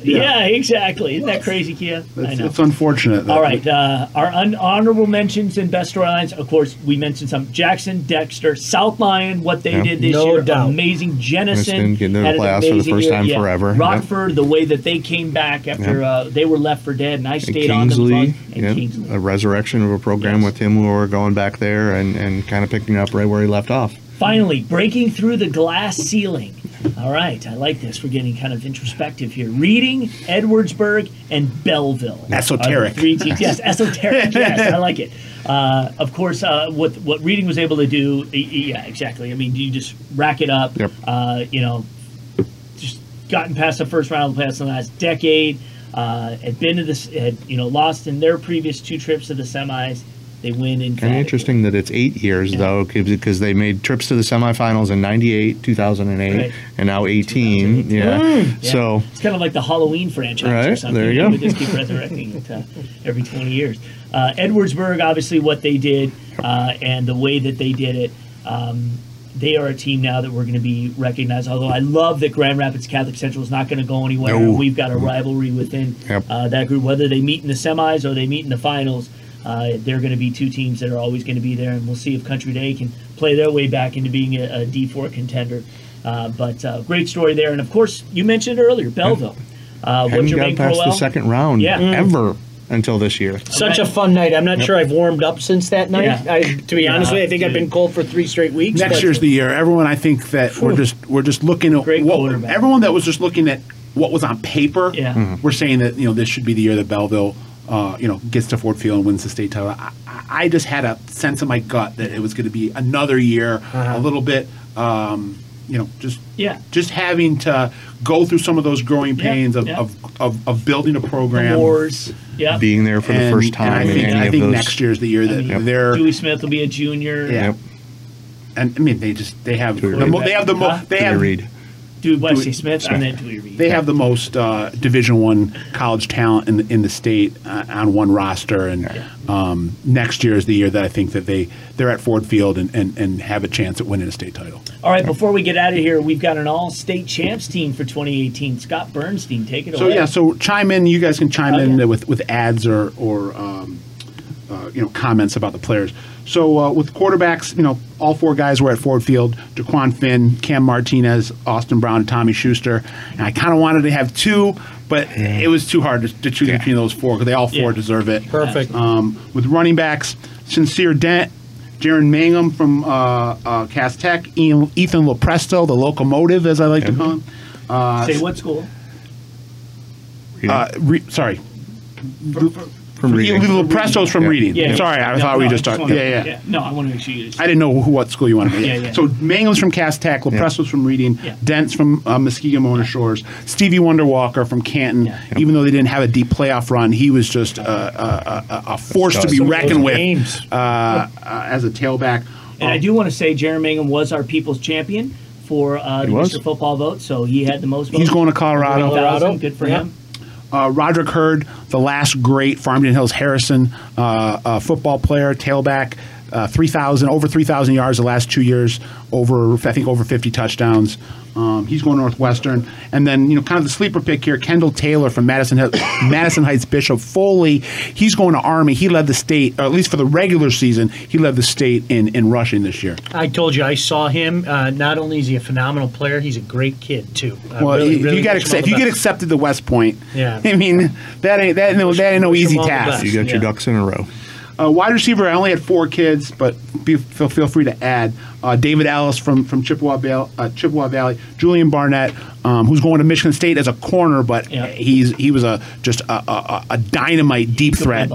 Yeah, exactly. Isn't that crazy, Kia? I it's, know. it's unfortunate. that- All right, uh, our un- honorable mentions and best storylines. Of course, we mentioned some Jackson, Dexter, South Lyon. What they Yeah. did this No year, amazing. amazing. Denison Jenison getting into the had an playoffs for the amazing first year. time Yeah. forever. Yep. Rockford, the way that they came back after uh, they were left for dead, and I And stayed on them. as long- And yeah, Kingsley. a resurrection of a program Yes. with him who were going back there and, and kind of picking up right where he left off. Finally, breaking through the glass ceiling. All right, I like this. We're getting kind of introspective here. Reading, Edwardsburg, and Belleville. Esoteric. Three teams. Yes, esoteric. yes, I like it. Uh, of course, uh, what what Reading was able to do. Yeah, exactly. I mean, you just rack it up. Yep. Uh, you know, just gotten past the first round of the playoffs in the last decade. Uh, had been to this, had you know, lost in their previous two trips to the semis. They win in. Kind of interesting that it's eight years though, because they made trips to the semifinals in '98, 2008, Right. and now 18. Yeah. Mm, yeah. So it's kind of like the Halloween franchise or Right, something. there you They go. would just keep resurrecting it uh, every 20 years. Uh, Edwardsburg, obviously, what they did uh, and the way that they did it. Um, they are a team now that we're going to be recognized. Although I love that Grand Rapids Catholic Central is not going to go anywhere. No. We've got a rivalry within Yep. uh, that group. Whether they meet in the semis or they meet in the finals, uh, they're going to be two teams that are always going to be there. And we'll see if Country Day can play their way back into being a, a D4 contender. Uh, but uh, great story there. And of course, you mentioned earlier, Belleville. Uh, what hadn't got Jermaine past the second round Yeah. Mm. ever until this year. Such a fun night. I'm not Yep. sure I've warmed up since that night. Yeah. I, to be honest with you, I think I've been cold for three straight weeks. Next year's the year. Everyone, I think that we're just we're just looking at what, everyone that was just looking at what was on paper. Yeah. Mhm. We're saying that you know this should be the year that Belleville, uh, you know, gets to Ford Field and wins the state title. I, I- I just had a sense in my gut that it was going to be another year, a little bit, um, you know, just Yeah. just having to go through some of those growing Yeah, pains of, yeah. of, of, of building a program. The wars. Yeah. Being there for the And- first and I time in think, any I of think those. next year's the year that I mean, they're Dewey Smith will be a junior. yeah. And I mean, they just they have the Reed. mo- they have the Huh? most they have Reed. Dude, Wesley Dewey- Smith. I meant Dewey Reed. They have the most uh, Division One college talent in the, in the state uh, on one roster, and um, next year is the year that I think that they they're at Ford Field and, and, and have a chance at winning a state title. All right, before we get out of here, we've got an all-state champs team for 2018. Scott Bernstein, take it So away. So yeah, so chime in. You guys can chime Okay. in with with ads or or um, uh, you know comments about the players. So uh, with quarterbacks, you know, all four guys were at Ford Field: Dequan Finn, Cam Martinez, Austin Brown, and Tommy Schuster. And I kind of wanted to have two, but it was too hard to, to choose between those four because they all four Yeah. deserve it. Perfect. Um, with running backs, Sincere Dent. Jaren Mangham from uh, uh, Cass Tech, Ian, Ethan Lopresto, the locomotive, as I like to call him. Uh, Say what school? uh, re- sorry. From reading. Lopresto's from Yeah. reading. Yeah, sorry, I no, thought we no, just I talked. wanna- Yeah, yeah. No, I want to make sure you. I didn't know who what school you wanted. Yeah, yeah. So Mangham's from Cass Tech, Lopresto's from Reading, Yeah. Dent's from uh, Muskegon Mona Shores, Stevie Wonder Walker from Canton. Even though they didn't have a deep playoff run, he was just uh, a, a, a force to be Some of reckoned with games. uh, uh, as a tailback. And I do want to say Jaren Mangham was our people's champion for uh, the He was. Mr. Football vote, so he had the most votes. He's going to Colorado. 1,000. Good for him. Uh, Roderick Hurd, the last great Farmington Hills Harrison uh, uh, football player, tailback, uh, three thousand over three thousand yards the last two years, over I think over fifty touchdowns. Um, he's going Northwestern, and then you know kind of the sleeper pick here, Kendall Taylor from Madison Madison Heights Bishop Foley. He's going to Army. He led the state, or at least for the regular season, he led the state in in rushing this year. I told you I saw him. Uh, not only is he a phenomenal player, he's a great kid too. Uh, Well, really, really you got wish accept, if you get accepted to West Point. Yeah. I mean that ain't that, no, that ain't no easy task. You got your ducks in a row. Uh, wide receiver, I only had four kids, but be, feel, feel free to add. Uh, David Ellis from, from Chippewa, Valley, uh, Chippewa Valley, Julian Barnett, um, who's going to Michigan State as a corner, but he's he was a just a, a, a dynamite deep threat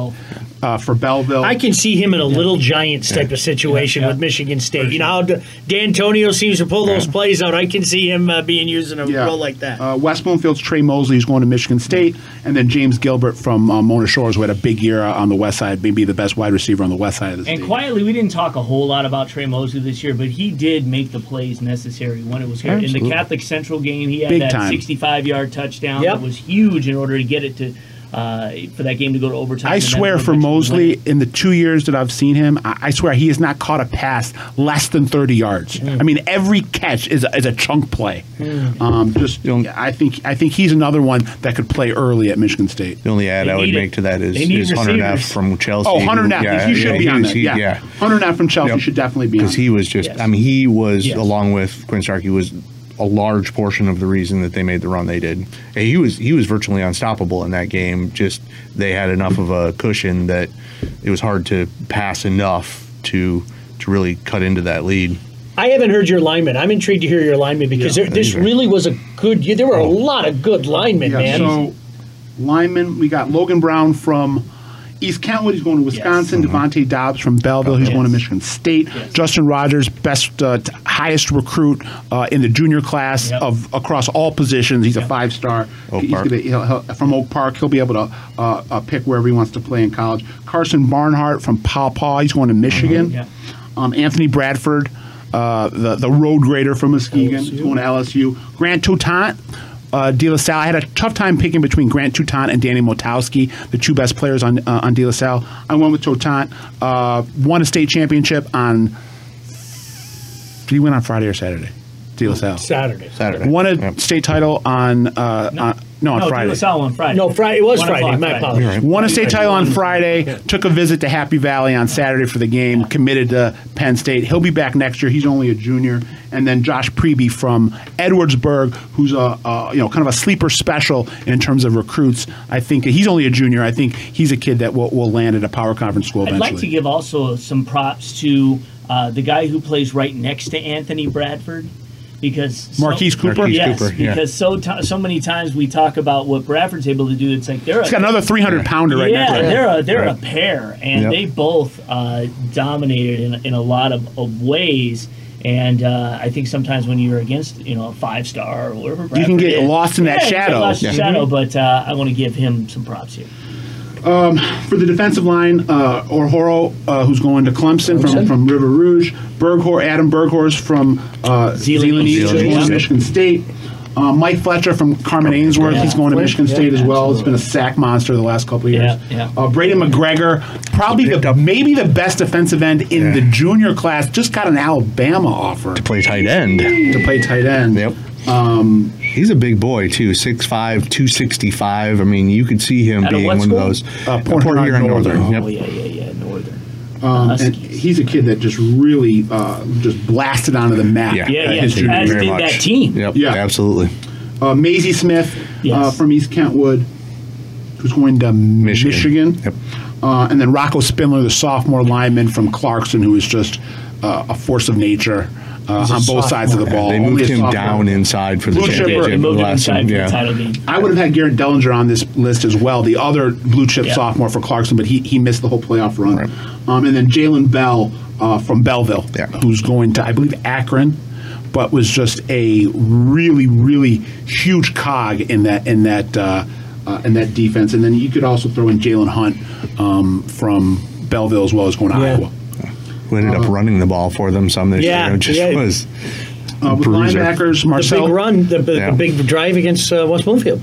uh, for Belleville. I can see him in a little giants type of situation with Michigan State. You know how D- Dantonio seems to pull those plays out. I can see him uh, being used in a Yeah. role like that. Uh, West Bloomfield's Tre Mosley is going to Michigan State, and then James Gilbert from uh, Mona Shores, who had a big year uh, on the west side, maybe the best wide receiver on the west side of the And state. quietly, we didn't talk a whole lot about Tre Mosley this year, but he did make the plays necessary when it was here. In the Catholic Central game, he had Big that 65 yard touchdown Yep. that was huge in order to get it to uh, for that game to go to overtime. I swear for for Michigan to win Mosley, in the two years that I've seen him, I, I swear he has not caught a pass less than 30 yards. Hmm. I mean, every catch is a, is a chunk play. Um, just, I think I think he's another one that could play early at Michigan State. The only add They I would need it. make to that is, They need is Hunter Neff from Chelsea. Oh, Hunter who- Neff. yeah, he should yeah, be on was- that. he- yeah. Hunter Neff from Chelsea should definitely be on because he was just. Yes. I mean, he was Yes. along with Quinn Starkey was a large portion of the reason that they made the run they did. And he was he was virtually unstoppable in that game. Just they had enough of a cushion that it was hard to pass enough to to really cut into that lead. I haven't heard your linemen. I'm intrigued to hear your linemen because Yeah, there, this really was a good. There were a oh. lot of good linemen, Yeah, man. so lineman, we got Logan Brown from East Kentwood. He's going to Wisconsin. Devontae Dobbs from Belleville. He's going to Michigan State. Justin Rogers, best, uh, t- highest recruit uh, in the junior class of across all positions. He's a five star. Oak Park. gonna- he'll- he'll- from Oak Park. He'll be able to uh, uh, pick wherever he wants to play in college. Karsen Barnhart from Paw Paw. He's going to Michigan. Yeah. Um, Anthony Bradford, uh, the the road grader from Muskegon, he's going to LSU. Grant Toutant, uh, De La Salle. I had a tough time picking between Grant Toutant and Danny Motowski, the two best players on uh, on De La Salle. I went with Toutant. Uh, won a state championship on. Did he win on Friday or Saturday? De La Salle. Saturday. Saturday. Won a state title on uh, on, no on no, Friday. De La Salle on Friday. No, Friday. It was One Friday. o'clock My Friday. apologies. Won a state title on Friday. Took a visit to Happy Valley on Saturday for the game. Committed to Penn State. He'll be back next year. He's only a junior. And then Josh Priebe from Edwardsburg, who's a, a you know kind of a sleeper special in terms of recruits. I think he's only a junior. I think he's a kid that will, will land at a power conference school I'd eventually. like to give also some props to uh, the guy who plays right next to Anthony Bradford. Because so- Marquise Cooper? Marquise yes, Cooper, yeah. because so ti so many times we talk about what Bradford's able to do. It's like they're He's a, got another 300 pounder right yeah, next to him. they're a they're Right. a pair, and Yep. they both uh, dominated in, in a lot of, of ways. And uh, I think sometimes when you're against you know a five star or whatever, You can get is- lost in that yeah, shadow. lost in the Yeah. shadow. But uh, I want to give him some props here. Um, for the defensive line, uh, Orhorhoro, uh, who's going to Clemson from, Clemson. from River Rouge. Berghor, Adam Berghorst from uh, Zeeland Zeeland East. East, who's Yeah. Michigan State. Uh, Mike Fletcher from Carman Ainsworth, he's going to Michigan Yeah, State as well. It's absolutely. been a sack monster the last couple of years. Yeah, yeah. Uh, Brady McGregor, probably the, maybe the best defensive end in the junior class, just got an Alabama offer to play tight end. to play tight end. Yep. Um, He's a big boy too, 6'5", 265. I mean, you could see him Out of being one school? of those. Uh, Uh, Port Port Huron Huron Northern. Northern. Oh Yep. yeah, yeah, yeah, Northern. Um, and he's a kid that just really uh, just blasted onto the map. Yeah, Yeah, at yeah, his junior as year. did that team. Yep. Yeah. Absolutely. Uh, Mazi Smith uh, from East Kentwood, who's going to Michigan. Michigan. Yep. Uh, and then Rocco Spindler, the sophomore lineman from Clarkston, who is just uh, a force of nature uh, on both sides of the ball. They moved him sophomore. down inside for the Blue championship. They moved him last- inside for yeah. the title game. I would have had Garrett Dellinger on this list as well, the other blue chip Yeah. sophomore for Clarkston, but he, he missed the whole playoff run. Right. Um, and then Jalen Bell uh, from Belleville, Yeah. who's going to, I believe, Akron, but was just a really, really huge cog in that in that uh, uh, in that defense. And then you could also throw in Jalen Hunt um, from Belleville as well as going to Yeah. Iowa. Who ended up running the ball for them some this Yeah, year. It just yeah. was Uh, with bruiser. linebackers, The Marcel big run, the, the Yeah. big drive against uh, West Bloomfield.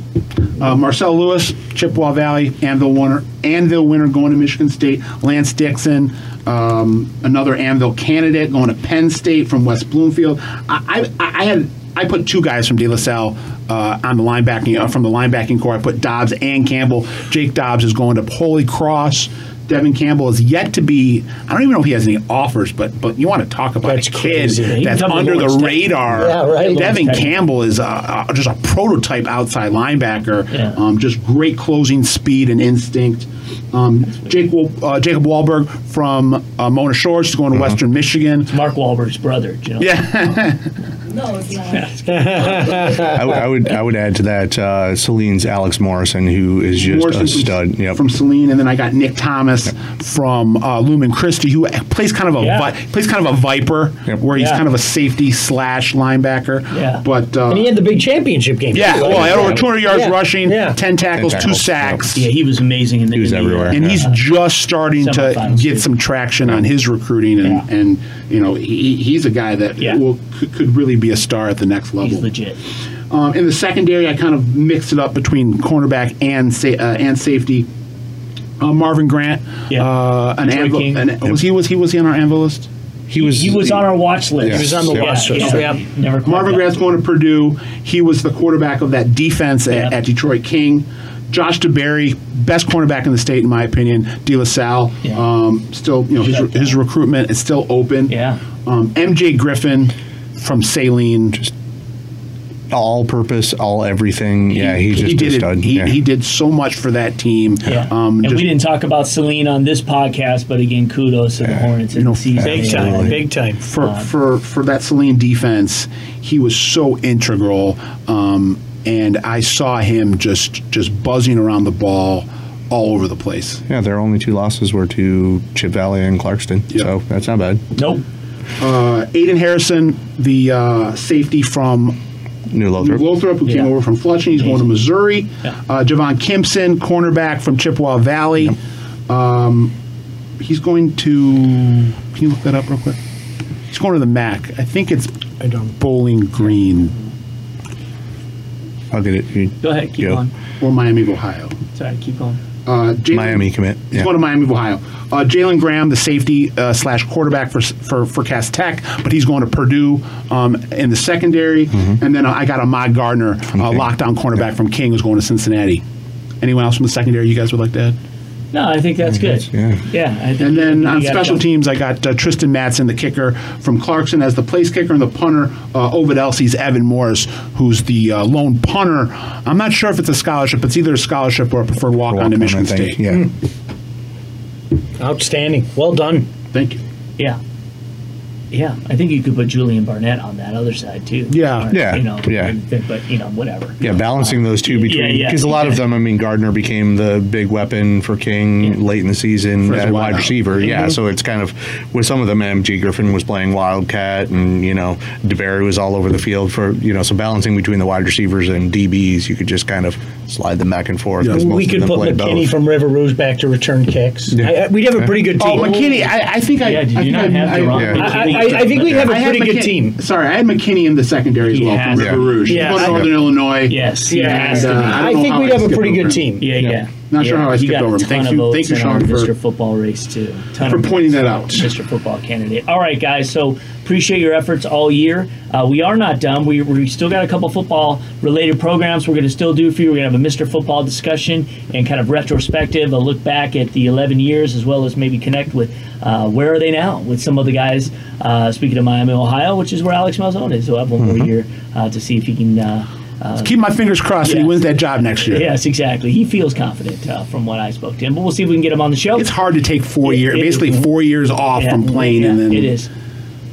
Uh, Marcel Lewis, Chippewa Valley, Anvil winner, Anvil winner going to Michigan State. Lance Dixon, um, another Anvil candidate going to Penn State from West Bloomfield. I, I, I had I put two guys from De La Salle uh, on the linebacking uh, from the linebacking corps. I put Dobbs and Campbell. Jake Dobbs is going to Holy Cross. Devin Campbell is yet to be. I don't even know if he has any offers, but but you want to talk about That's a kid crazy. That's can come to under the Lawrence Tech. radar. Yeah, right. Devin Lawrence Tech. Campbell is uh, uh, just a prototype outside linebacker. Yeah. Um, just great closing speed and instinct. Um, Jake Wal- uh, Jacob Wahlberg from uh, Mona Shores. He's going to Western Michigan. Mark Wahlberg's brother, you know. Yeah, No, it's not. I, w- I would I would add to that uh, Saline's Alex Morrison, who is just Morrison a stud. Yep. from Celine, and then I got Nick Thomas from uh, Lumen Christi, who plays kind of a Yeah. vi- plays kind of a viper, Yep. where he's Yeah. kind of a safety slash linebacker. Yeah. but uh, And he had the big championship game. yeah, too, right? well, he had over 200 yards Yeah. rushing, Yeah. 10 tackles, 10 two tackles, sacks. Yeah, he was amazing in the. He was in the, everywhere. and he's just starting to get too. some traction on his recruiting, and, Yeah. and you know he, he's a guy that Yeah. will could, could really be a star at the next level. He's legit. Um, in the secondary, I kind of mixed it up between cornerback and sa- uh, and safety. Uh, Marvin Grant, Yeah. uh, an anvil, King. an, was he was he was he on our anvil list? he was He was on our watch list. Yeah. He was on the Yeah. watch list. Yeah, Yeah. Never Marvin Grant's going to Purdue. He was the quarterback of that defense at, at Detroit King. Josh DeBerry, best cornerback in the state, in my opinion. De La Salle, Yeah. um, still, you know, his, Shut his recruitment is still open. Yeah. Um, MJ Griffin from Saline, just all-purpose, all everything. Yeah, he's just he did a stud. He, yeah. he did so much for that team. Yeah. Um, and just- we didn't talk about Saline on this podcast, but again, kudos to the Hornets in the season. Big time, big time. for for for that Saline defense, he was so integral. Um, and I saw him just just buzzing around the ball all over the place. yeah, their only two losses were to Chip Valley and Clarkston, so that's not bad. Nope. Uh, Aiden Harrison, the uh, safety from New Lothrop. Lothrop, who came over from Flushing, he's going to Missouri. Uh, Javon Kimpson, cornerback from Chippewa Valley. Um, he's going to. Can you look that up real quick? He's going to the MAC. I think it's I don't. Bowling Green I'll get it. You- Go ahead, keep Go. going. or Miami of Ohio. Sorry, keep going. Uh, Jalen- Miami commit. He's Yeah. going to Miami of Ohio. Uh, Jalen Graham, the safety uh, slash quarterback for, for for Cass Tech, but he's going to Purdue um, in the secondary. Mm-hmm. And then uh, I got Ahmad Gardner, uh, lockdown cornerback from King, who's going to Cincinnati. Anyone else from the secondary you guys would like to add? No, I think that's good. Yeah. Yeah. I think And then on special done. teams, I got uh, Tristan Matson, the kicker from Clarkston, as the place kicker, and the punter, uh, Ovid Elsie's Evan Morris, who's the uh, lone punter. I'm not sure if it's a scholarship. It's either a scholarship or a preferred walk on to Michigan State. Yeah. Outstanding. Well done. Thank you. Yeah. Yeah, I think you could put Julian Barnett on that other side too. Yeah. Or, Yeah, You know, yeah. But, but, you know, whatever. Yeah, balancing those two between Yeah, yeah, because a lot of them. I mean, Gardner became the big weapon for King late in the season as his wide receiver. Yeah, Mm-hmm. so it's kind of with some of them. MG Griffin was playing wildcat, and you know DeBerry was all over the field for you know. So balancing between the wide receivers and DBs, you could just kind of slide them back and forth. 'cause most we of could them put play McKinney both. from River Rouge back to return kicks. Yeah. I, I, we'd have a pretty good Oh, team. McKinney, I, I think I. Yeah, did you think not I, have I, Deron Yeah. McKinney? I, I, I think we have a I had pretty good McKin- team. Sorry, I had McKinney in the secondary as He well has from River to. Rouge. Yeah, He's going I- to Northern Illinois. Yes, he Yeah, has And, to uh, be. I, I don't know think how we'd I have a skipped pretty good him. team. Yeah, yeah. Not sure how I He skipped got a over him. ton Thank of you- votes thank you, in Sean, for- Mr. Football race too. Ton for of pointing votes. that out. Mr. Football candidate. All right, guys. So appreciate your efforts all year. Uh, we are not done. We we still got a couple football related programs we're going to still do for you. We're going to have a Mr. Football discussion and kind of retrospective, a look back at the 11 years, as well as maybe connect with uh, where are they now with some of the guys. Uh, speaking of Miami, Ohio, which is where Alex Malzone is. So I have one more year uh, to see if he can. Uh, uh, Keep my fingers crossed that he wins that job next year. Yes, exactly. He feels confident uh, from what I spoke to him, but we'll see if we can get him on the show. It's hard to take four years, basically four years off Yeah, from playing, and then it is.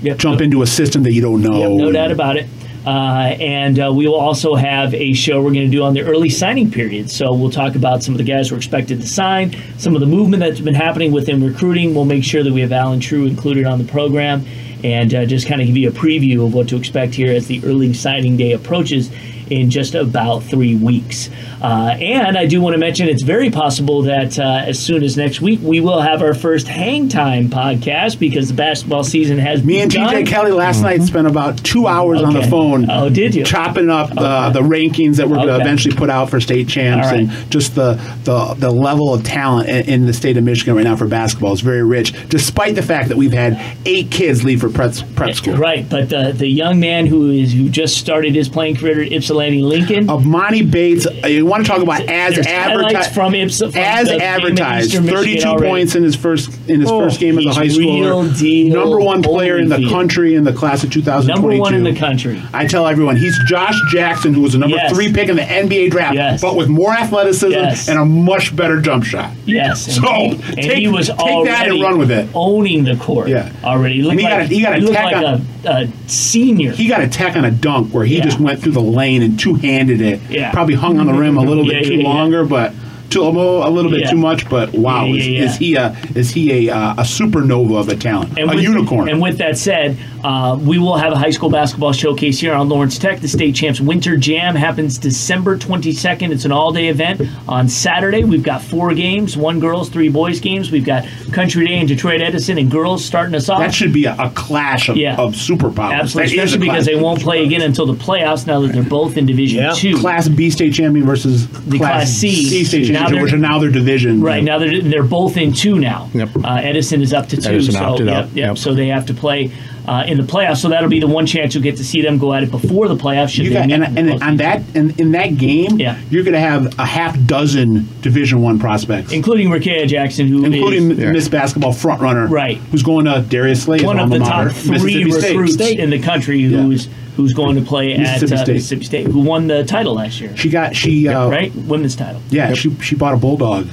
Yep. jump into a system that you don't know. Yep, no doubt about it. Uh, and uh, we will also have a show we're going to do on the early signing period. So we'll talk about some of the guys who are expected to sign, some of the movement that's been happening within recruiting. We'll make sure that we have Allen Trieu included on the program and uh, just kind of give you a preview of what to expect here as the early signing day approaches in just about three weeks. Uh, and I do want to mention it's very possible that uh, as soon as next week we will have our first Hang Time podcast because the basketball season has Me and begun. TJ Kelly last night spent about two hours on the phone. Oh, did you? Chopping up the, the rankings that we're going to eventually put out for state champs, right. and just the, the the level of talent in, in the state of Michigan right now for basketball is very rich, despite the fact that we've had eight kids leave for prep, prep school. Right, but the the young man who is who just started his playing career at Ypsilanti Lincoln. Emoni Bates, uh, you want to talk about as There's advertised from Ipsa as the game in advertised, thirty-two points in his first in his Oh, first game as a high schooler. deal. Number one player in the country in the class of 2022. Number one in the country. I tell everyone he's Josh Jackson, who was a number Yes. three pick in the NBA draft, Yes. but with more athleticism Yes. and a much better jump shot. Yes, and So he, and take, he was take that and run with it. owning the court. Yeah. already. He looked he got like a- he got a tech like on- a, a senior. He got a tech on a dunk where he Yeah. just went through the lane and two handed it. Yeah. Probably hung on the rim a little Yeah, bit too yeah, yeah. longer, but too a little bit Yeah. too much. But wow, Yeah, is, yeah, yeah. is he a is he a uh, a supernova of a talent, a with, unicorn? And with that said, uh, we will have a high school basketball showcase here on Lawrence Tech. The state champs winter jam happens December 22nd. It's an all-day event on Saturday. We've got four games: one girls, three boys games. We've got Country Day and Detroit Edison and girls starting us off. that should be a, a clash of, Yeah. of superpowers. Absolutely, That is a especially because they won't play again until the playoffs. Now that they're both in Division Yeah. Two, Class B state champion versus The Class C. state Now they're- which are now their division. Right now, they're they're both in two now. Yep. Uh, Edison is up to two. Edison so opted yep, out. Yep, Yep. So they have to play uh, in the playoffs. So that'll be the one chance you'll get to see them go at it before the playoffs. Should You they got, meet and, in and on that and in that game, you're going to have a half dozen Division One prospects, including Rickea Jackson, who including is Miss Basketball frontrunner, Right. Who's going to Darius Slade, one of the top three recruits State. in the country who's who's going to play at Mississippi uh, State. Mississippi State, who won the title last year. She got she uh, right women's title. Yeah, she she bought a bulldog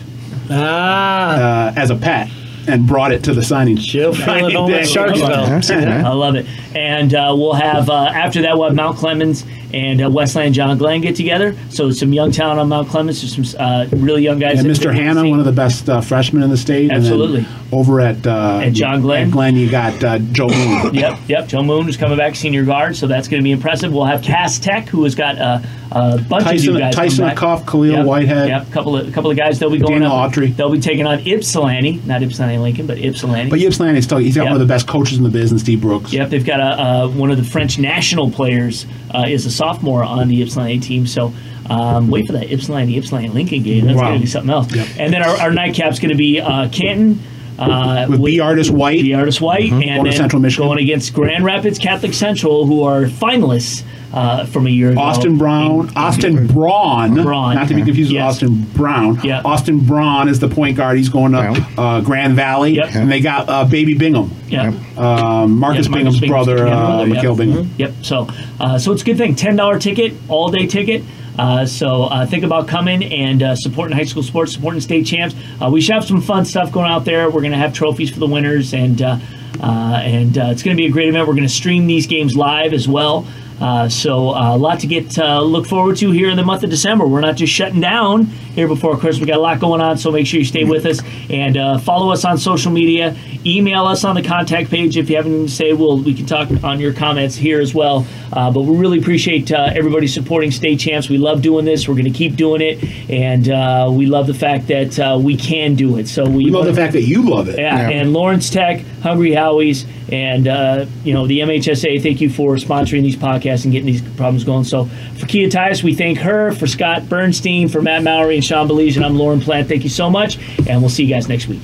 ah. uh, as a pet and brought it to the signing. She'll feel it home at Starkville. I love it. And uh, we'll have, uh, after that, we'll have Mount Clemens and uh, Westland John Glenn get together. So some young talent on Mount Clemens. Some uh, really young guys. And Mr. Hanna, one of the best uh, freshmen in the state. Absolutely. over at uh, At John Glenn. at Glenn, you got uh, Joe Moon. Yep, yep. Joe Moon is coming back, senior guard, so that's going to be impressive. We'll have Cass Tech, who has got uh, a bunch Tyson- of new guys. Tyson back. Khalil Yep, Whitehead. Yep, couple of a couple of guys. They'll be going Daniel up. Autry. They'll be taking on Ypsilanti, not Ypsilanti Lincoln, but Ypsilanti. But Ypsilanti is still he's got Yep. one of the best coaches in the business, Steve Brooks. Yep, they've got a, uh, one of the French national players uh, is a sophomore on the Ypsilanti team. So um, wait for that Ypsilanti Ypsilanti Lincoln game. That's Wow. going to be something else. And then our, our nightcap's going to be uh, Canton. Uh, With B. Artis White. B. Artis White, Mhm. and Going to then Central Michigan. going against Grand Rapids Catholic Central, who are finalists uh, from a year ago. Austin Brown, Austin Braun, Braun. not to be confused with Austin Brown. Yeah. Austin Braun is the point guard. He's going to uh, Grand Valley, and they got uh, Baby Bingham. Yep. Um, Marcus Yeah, Bingham's brother, twin uh, brother, yep. Mikhail Bingham. Mhm. Yep. So, uh, so it's a good thing. Ten dollar ticket, all day ticket. Uh, so uh, think about coming and uh, supporting high school sports, supporting state champs. Uh, we should have some fun stuff going out there. We're going to have trophies for the winners, and uh, uh, and it's going to be a great event. We're going to stream these games live as well. So a lot to get look forward to here in the month of December. We're not just shutting down here before Christmas. We got a lot going on, so make sure you stay with us and uh, follow us on social media. Email us on the contact page if you have anything to say. We'll we can talk on your comments here as well. Uh, but we really appreciate uh, everybody supporting state champs. We love doing this. We're going to keep doing it, and uh, we love the fact that uh, we can do it. So we, We love the fact that you love it. yeah, and Lawrence Tech, Hungry Howie's, and uh, you know the MHSAA. Thank you for sponsoring these podcasts and getting these problems going. So for Kia Tias, we thank her. For Scott Bernstein, for Matt Mowry and Sean Baligian, and I'm Lauren Plant. Thank you so much, and we'll see you guys next week.